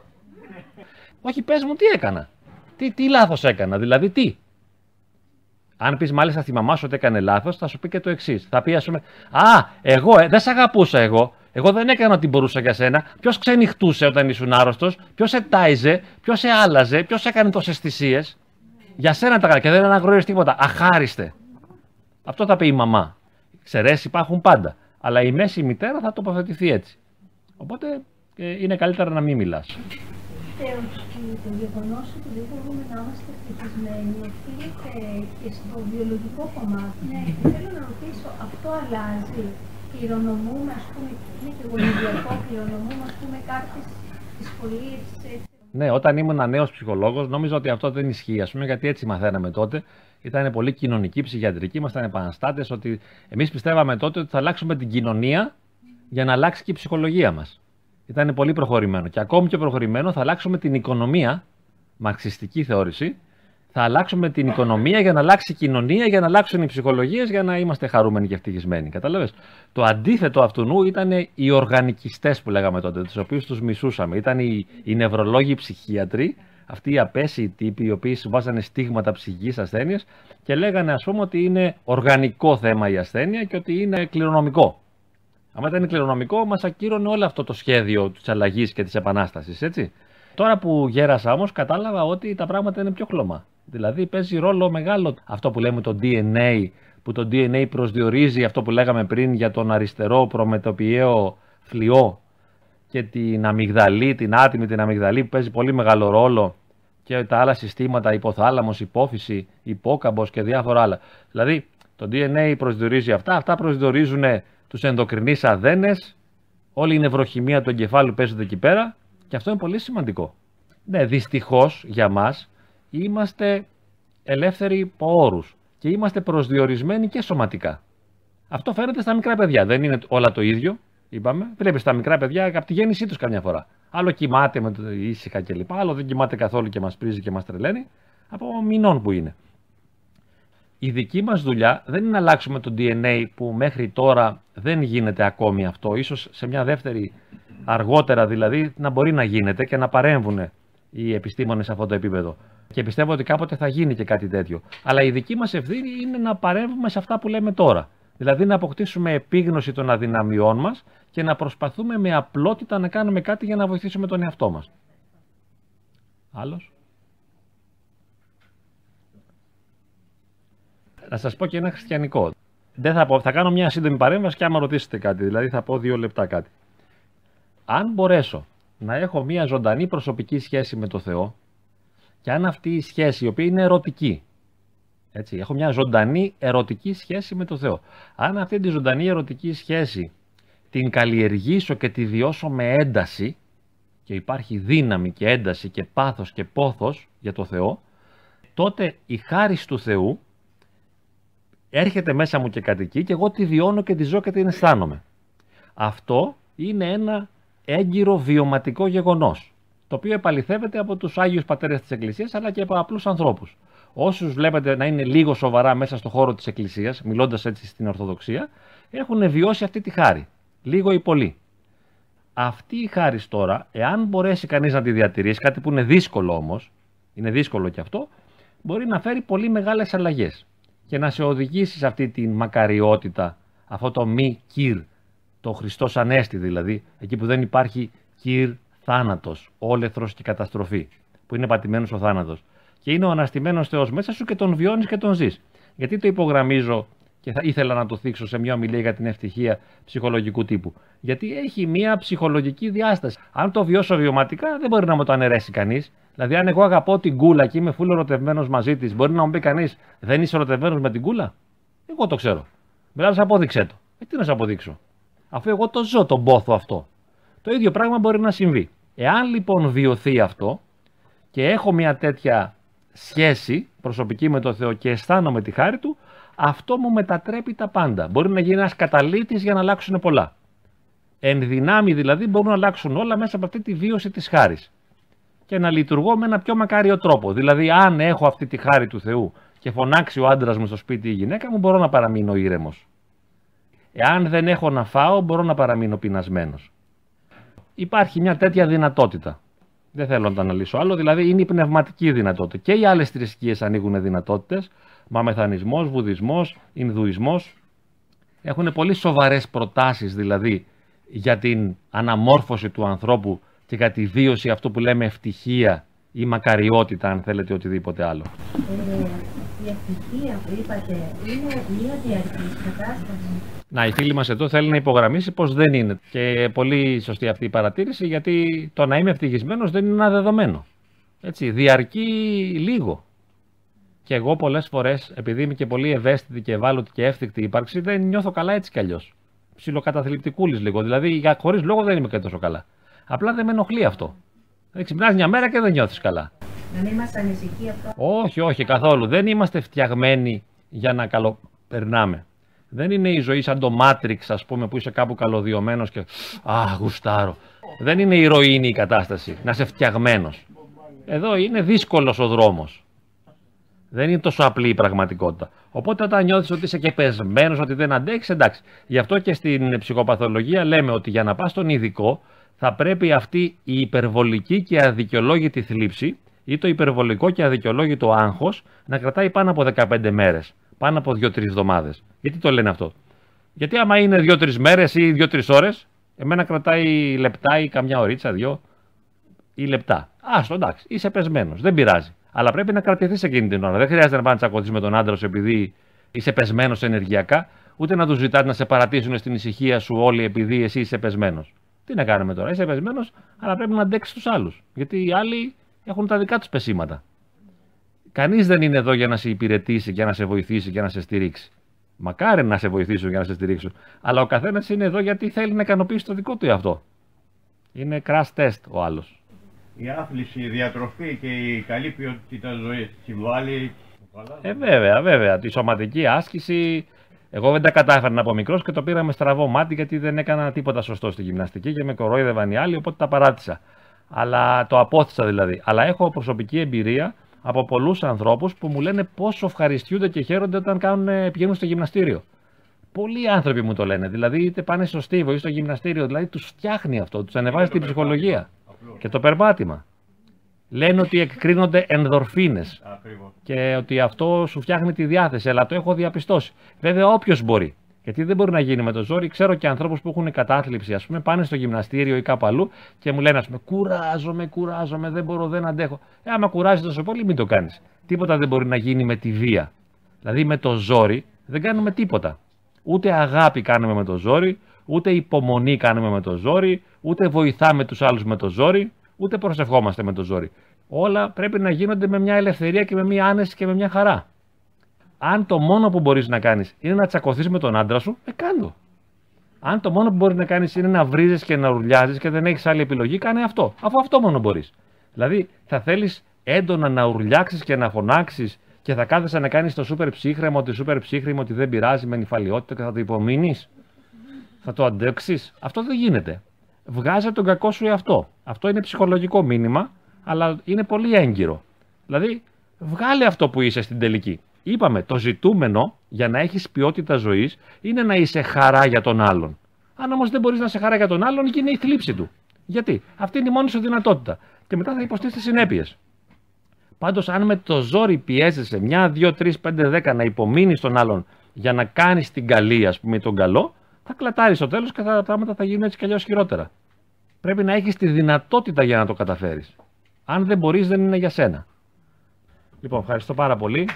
Όχι, πες μου τι έκανα. Τι, τι λάθος έκανα, δηλαδή τι. Αν πεις μάλιστα στη μαμά σου ότι έκανε λάθος, θα σου πει και το εξής. Θα πει, ας πούμε, Α, εγώ ε, δεν σε αγαπούσα εγώ. Εγώ δεν έκανα ό,τι μπορούσα για σένα. Ποιος ξενυχτούσε όταν ήσουν άρρωστος, ποιος σε τάιζε, ποιος σε άλλαζε, ποιος έκανε τόσες θυσίες. Για σένα τα έκανα και δεν αναγνώριζε τίποτα. Αχάριστε. Αυτό θα πει η μαμά. Ξερέσει υπάρχουν πάντα. Αλλά η μέση μητέρα θα τοποθετηθεί έτσι. Οπότε ε, είναι καλύτερα να μην μιλά. το γεγονός ότι δεν μπορούμε να είμαστε ευτυχισμένοι οφείλεται και στο βιολογικό κομμάτι. Ναι, θέλω να ρωτήσω, αυτό αλλάζει. Κληρονομούμε, ας πούμε, είναι και γονιδιακό, κληρονομούμε, ας πούμε, κάποιες δυσκολίες ναι, όταν ήμουν νέος ψυχολόγος, νόμιζα ότι αυτό δεν ισχύει, ας πούμε, γιατί έτσι μαθαίναμε τότε. Ήταν πολύ κοινωνική, ψυχιατρική, ήμασταν επαναστάτες, ότι εμείς πιστεύαμε τότε ότι θα αλλάξουμε την κοινωνία για να αλλάξει και η ψυχολογία μας. Ήταν πολύ προχωρημένο. Και ακόμη πιο προχωρημένο θα αλλάξουμε την οικονομία, μαρξιστική θεώρηση, θα αλλάξουμε την οικονομία για να αλλάξει η κοινωνία, για να αλλάξουν οι ψυχολογίες, για να είμαστε χαρούμενοι και ευτυχισμένοι. Κατάλαβες; Το αντίθετο αυτού ήταν οι οργανικιστές που λέγαμε τότε, τους οποίους τους μισούσαμε. Ήταν οι, οι νευρολόγοι οι ψυχίατροι, αυτοί οι απέσιοι τύποι, οι οποίοι βάζανε στίγματα ψυχική ασθένειας και λέγανε, ας πούμε, ότι είναι οργανικό θέμα η ασθένεια και ότι είναι κληρονομικό. Αν ήταν κληρονομικό, μας ακύρωνε όλο αυτό το σχέδιο της αλλαγής και της επανάστασης, έτσι. Τώρα που γέρασα όμως, κατάλαβα ότι τα πράγματα είναι πιο χλωμά. Δηλαδή παίζει ρόλο μεγάλο αυτό που λέμε το DNA, που το DNA προσδιορίζει αυτό που λέγαμε πριν για τον αριστερό προμετωπιαίο φλοιό και την αμυγδαλή, την άτιμη την αμυγδαλή που παίζει πολύ μεγάλο ρόλο και τα άλλα συστήματα, υποθάλαμος, υπόφυση, υπόκαμπος και διάφορα άλλα. Δηλαδή το DNA προσδιορίζει αυτά, αυτά προσδιορίζουν τους ενδοκρινείς αδένες, όλη η νευροχημία του εγκεφάλου παίζεται εκεί πέρα και αυτό είναι πολύ σημαντικό. Ναι, δυστυχώς για μας είμαστε ελεύθεροι από όρους και είμαστε προσδιορισμένοι και σωματικά. Αυτό φαίνεται στα μικρά παιδιά. Δεν είναι όλα το ίδιο, είπαμε. Βλέπεις τα μικρά παιδιά από τη γέννησή τους καμιά φορά. Άλλο κοιμάται με το ήσυχα κλπ. Άλλο δεν κοιμάται καθόλου και μας πρίζει και μας τρελαίνει. Από μηνών που είναι. Η δική μας δουλειά δεν είναι να αλλάξουμε το DNA που μέχρι τώρα δεν γίνεται ακόμη αυτό. Ίσως σε μια δεύτερη αργότερα δηλαδή να μπορεί να γίνεται και να παρέμβουν οι επιστήμονες σε αυτό το επίπεδο. Και πιστεύω ότι κάποτε θα γίνει και κάτι τέτοιο. Αλλά η δική μας ευθύνη είναι να παρέμβουμε σε αυτά που λέμε τώρα. Δηλαδή να αποκτήσουμε επίγνωση των αδυναμιών μας και να προσπαθούμε με απλότητα να κάνουμε κάτι για να βοηθήσουμε τον εαυτό μας. Άλλος; Να σας πω και ένα χριστιανικό. Δεν θα, πω, θα κάνω μια σύντομη παρέμβαση και άμα ρωτήσετε κάτι, δηλαδή θα πω δύο λεπτά κάτι. Αν μπορέσω να έχω μια ζωντανή προσωπική σχέση με το Θεό, και αν αυτή η σχέση, η οποία είναι ερωτική, έτσι, έχω μια ζωντανή ερωτική σχέση με το Θεό. Αν αυτή τη ζωντανή ερωτική σχέση την καλλιεργήσω και τη βιώσω με ένταση και υπάρχει δύναμη και ένταση και πάθος και πόθος για το Θεό, τότε η χάρη του Θεού έρχεται μέσα μου και κατοικεί και εγώ τη βιώνω και τη ζω και την αισθάνομαι. Αυτό είναι ένα έγκυρο βιωματικό γεγονός το οποίο επαληθεύεται από τους Άγιους Πατέρες της Εκκλησίας αλλά και από απλούς ανθρώπους. Όσους βλέπετε να είναι λίγο σοβαρά μέσα στο χώρο της Εκκλησίας, μιλώντας έτσι στην Ορθοδοξία, έχουν βιώσει αυτή τη χάρη. Λίγο ή πολύ. Αυτή η χάρη τώρα, εάν μπορέσει κανείς να τη διατηρήσει, κάτι που είναι δύσκολο όμως, είναι δύσκολο και αυτό, μπορεί να φέρει πολύ μεγάλες αλλαγές και να σε οδηγήσει σε αυτή τη μακαριότητα, αυτό το μη κυρ, το Χριστό Ανέστη δηλαδή, εκεί που δεν υπάρχει κυρ θάνατος, όλεθρος και καταστροφή, που είναι πατημένος ο θάνατος. Και είναι ο αναστημένος Θεός μέσα σου και τον βιώνεις και τον ζεις. Γιατί το υπογραμμίζω και θα ήθελα να το θίξω σε μια ομιλία για την ευτυχία ψυχολογικού τύπου. Γιατί έχει μια ψυχολογική διάσταση. Αν το βιώσω βιωματικά, δεν μπορεί να μου το αναιρέσει κανείς. Δηλαδή, αν εγώ αγαπώ την κούλα και είμαι φούλο ερωτευμένος μαζί της, μπορεί να μου πει κανείς, Δεν είσαι ερωτευμένος με την κούλα. Εγώ το ξέρω. Μιλάω, απόδειξε το. Ε, τι να σε αποδείξω; Αφού εγώ το ζω τον πόθο αυτό. Το ίδιο πράγμα μπορεί να συμβεί. Εάν λοιπόν βιωθεί αυτό και έχω μια τέτοια σχέση προσωπική με το Θεό και αισθάνομαι τη χάρη του, αυτό μου μετατρέπει τα πάντα. Μπορεί να γίνει ένας καταλήτης για να αλλάξουν πολλά. Εν δυνάμει δηλαδή μπορούν να αλλάξουν όλα μέσα από αυτή τη βίωση της χάρης. Και να λειτουργώ με ένα πιο μακάριο τρόπο. Δηλαδή, αν έχω αυτή τη χάρη του Θεού και φωνάξει ο άντρας μου στο σπίτι ή η γυναίκα μου, μπορώ να παραμείνω ήρεμος. Εάν δεν έχω να φάω, μπορώ να παραμείνω πεινασμένος. Υπάρχει μια τέτοια δυνατότητα. Δεν θέλω να το αναλύσω άλλο. Δηλαδή, είναι η πνευματική δυνατότητα. Και οι άλλες θρησκείες ανοίγουν δυνατότητες. Μαμεθανισμό, Βουδισμός, Ινδουισμός. Έχουν πολύ σοβαρές προτάσεις δηλαδή για την αναμόρφωση του ανθρώπου και για τη βίωση αυτού που λέμε ευτυχία ή μακαριότητα, αν θέλετε, οτιδήποτε άλλο. Ε, η ευτυχία που είπατε είναι μια διαρκή κατάσταση. Να, η φίλη μας εδώ θέλει να υπογραμμίσει πως δεν είναι. Και πολύ σωστή αυτή η παρατήρηση, γιατί το να είμαι ευτυχισμένος δεν είναι ένα δεδομένο. Έτσι, διαρκεί λίγο. Και εγώ πολλές φορές, επειδή είμαι και πολύ ευαίσθητη και ευάλωτη και εύθυκτη ύπαρξη, δεν νιώθω καλά έτσι κι αλλιώς. Ψιλοκαταθλιπτικούλης λίγο. Δηλαδή, για χωρίς λόγο δεν είμαι και τόσο καλά. Απλά δεν με ενοχλεί αυτό. Δεν ξυπνά μια μέρα και δεν νιώθεις καλά. Να μην μα ανησυχεί αυτό. Όχι, όχι, καθόλου. Δεν είμαστε φτιαγμένοι για να καλοπερνάμε. Δεν είναι η ζωή σαν το Matrix, ας πούμε, που είσαι κάπου καλωδιωμένος και. Α, γουστάρω. Δεν είναι ηρωίνη η κατάσταση. Να είσαι φτιαγμένος. Εδώ είναι δύσκολος ο δρόμος. Δεν είναι τόσο απλή η πραγματικότητα. Οπότε όταν νιώθεις ότι είσαι και πεσμένος, ότι δεν αντέχεις, εντάξει. Γι' αυτό και στην ψυχοπαθολογία λέμε ότι για να πας στον ειδικό θα πρέπει αυτή η υπερβολική και αδικαιολόγητη θλίψη ή το υπερβολικό και αδικαιολόγητο άγχος να κρατάει πάνω από 15 μέρες, πάνω από 2-3 εβδομάδες. Γιατί το λένε αυτό; Γιατί άμα είναι 2-3 μέρες ή 2-3 ώρες, εμένα κρατάει λεπτά ή καμιά ωρίτσα, δυο ή λεπτά. Άστο, εντάξει, είσαι πεσμένος, δεν πειράζει. Αλλά πρέπει να κρατηθείς εκείνη την ώρα. Δεν χρειάζεται να πάνε τσακωθεί με τον άντρα σου επειδή είσαι πεσμένος ενεργειακά, ούτε να τους ζητάς να σε παρατήσουν στην ησυχία σου όλοι επειδή εσύ είσαι πεσμένος. Τι να κάνουμε τώρα, είσαι πεσμένος, αλλά πρέπει να αντέξεις τους άλλους. Γιατί οι άλλοι έχουν τα δικά τους πεσήματα. Κανείς δεν είναι εδώ για να σε υπηρετήσει, για να σε βοηθήσει, για να σε στηρίξει. Μακάρι να σε βοηθήσουν για να σε στηρίξουν. Αλλά ο καθένας είναι εδώ γιατί θέλει να ικανοποιήσει το δικό του εαυτό. Είναι crash test ο άλλος. Η άθληση, η διατροφή και η καλή ποιότητα ζωής συμβάλλει. Ε, βέβαια, βέβαια. Τη σωματική άσκηση. Εγώ δεν τα κατάφερα από μικρός και το πήρα με στραβό μάτι γιατί δεν έκανα τίποτα σωστό στη γυμναστική και με κορόιδευαν οι άλλοι, οπότε τα παράτησα. Αλλά το απόθυσα δηλαδή. Αλλά έχω προσωπική εμπειρία από πολλούς ανθρώπους που μου λένε πόσο ευχαριστιούνται και χαίρονται όταν κάνουν, πηγαίνουν στο γυμναστήριο. Πολλοί άνθρωποι μου το λένε. Δηλαδή, είτε πάνε στο στίβο ή στο γυμναστήριο, δηλαδή τους φτιάχνει αυτό, τους ανεβάζει την ψυχολογία. Και το περπάτημα. Λένε ότι εκκρίνονται ενδορφίνες και ότι αυτό σου φτιάχνει τη διάθεση, αλλά το έχω διαπιστώσει. Βέβαια, όποιος μπορεί. Γιατί δεν μπορεί να γίνει με το ζόρι. Ξέρω και ανθρώπους που έχουν κατάθλιψη, ας πούμε, πάνε στο γυμναστήριο ή κάπου αλλού και μου λένε, ας πούμε, κουράζομαι, κουράζομαι, δεν μπορώ, δεν αντέχω. Ε, άμα κουράζει τόσο πολύ, μην το κάνεις. Τίποτα δεν μπορεί να γίνει με τη βία. Δηλαδή με το ζόρι δεν κάνουμε τίποτα. Ούτε αγάπη κάνουμε με το ζόρι, ούτε υπομονή κάνουμε με το ζόρι, ούτε βοηθάμε τους άλλους με το ζόρι, ούτε προσευχόμαστε με το ζόρι. Όλα πρέπει να γίνονται με μια ελευθερία και με μια άνεση και με μια χαρά. Αν το μόνο που μπορείς να κάνεις είναι να τσακωθείς με τον άντρα σου, ε, κάντο. Αν το μόνο που μπορείς να κάνεις είναι να βρίζεις και να ουρλιάζει και δεν έχεις άλλη επιλογή, κάνε αυτό. Αφού αυτό μόνο μπορείς. Δηλαδή, θα θέλεις έντονα να ουρλιάξει και να φωνάξεις και θα κάθεσαι να κάνεις το σούπερ ψύχρεμο, ότι σούπερ ψύχρεμο, ότι δεν πειράζει με νυφαλιότητα και θα το υπομείνεις. Θα το αντέξεις. Αυτό δεν γίνεται. Βγάζε τον κακό σου εαυτό. Αυτό είναι ψυχολογικό μήνυμα, αλλά είναι πολύ έγκυρο. Δηλαδή, βγάλε αυτό που είσαι στην τελική. Είπαμε, το ζητούμενο για να έχεις ποιότητα ζωής είναι να είσαι χαρά για τον άλλον. Αν όμως δεν μπορείς να είσαι χαρά για τον άλλον, γίνει η θλίψη του. Γιατί; Αυτή είναι η μόνη σου δυνατότητα. Και μετά θα υποστείς τις συνέπειες. Πάντως, αν με το ζόρι πιέζεσαι μια, δύο, τρεις, πέντε, δέκα να υπομείνεις τον άλλον για να κάνεις την καλή, ας πούμε, τον καλό, θα κλατάρεις στο τέλος και τα πράγματα θα γίνουν έτσι κι αλλιώς χειρότερα. Πρέπει να έχεις τη δυνατότητα για να το καταφέρεις. Αν δεν μπορείς, δεν είναι για σένα. Λοιπόν, ευχαριστώ πάρα πολύ.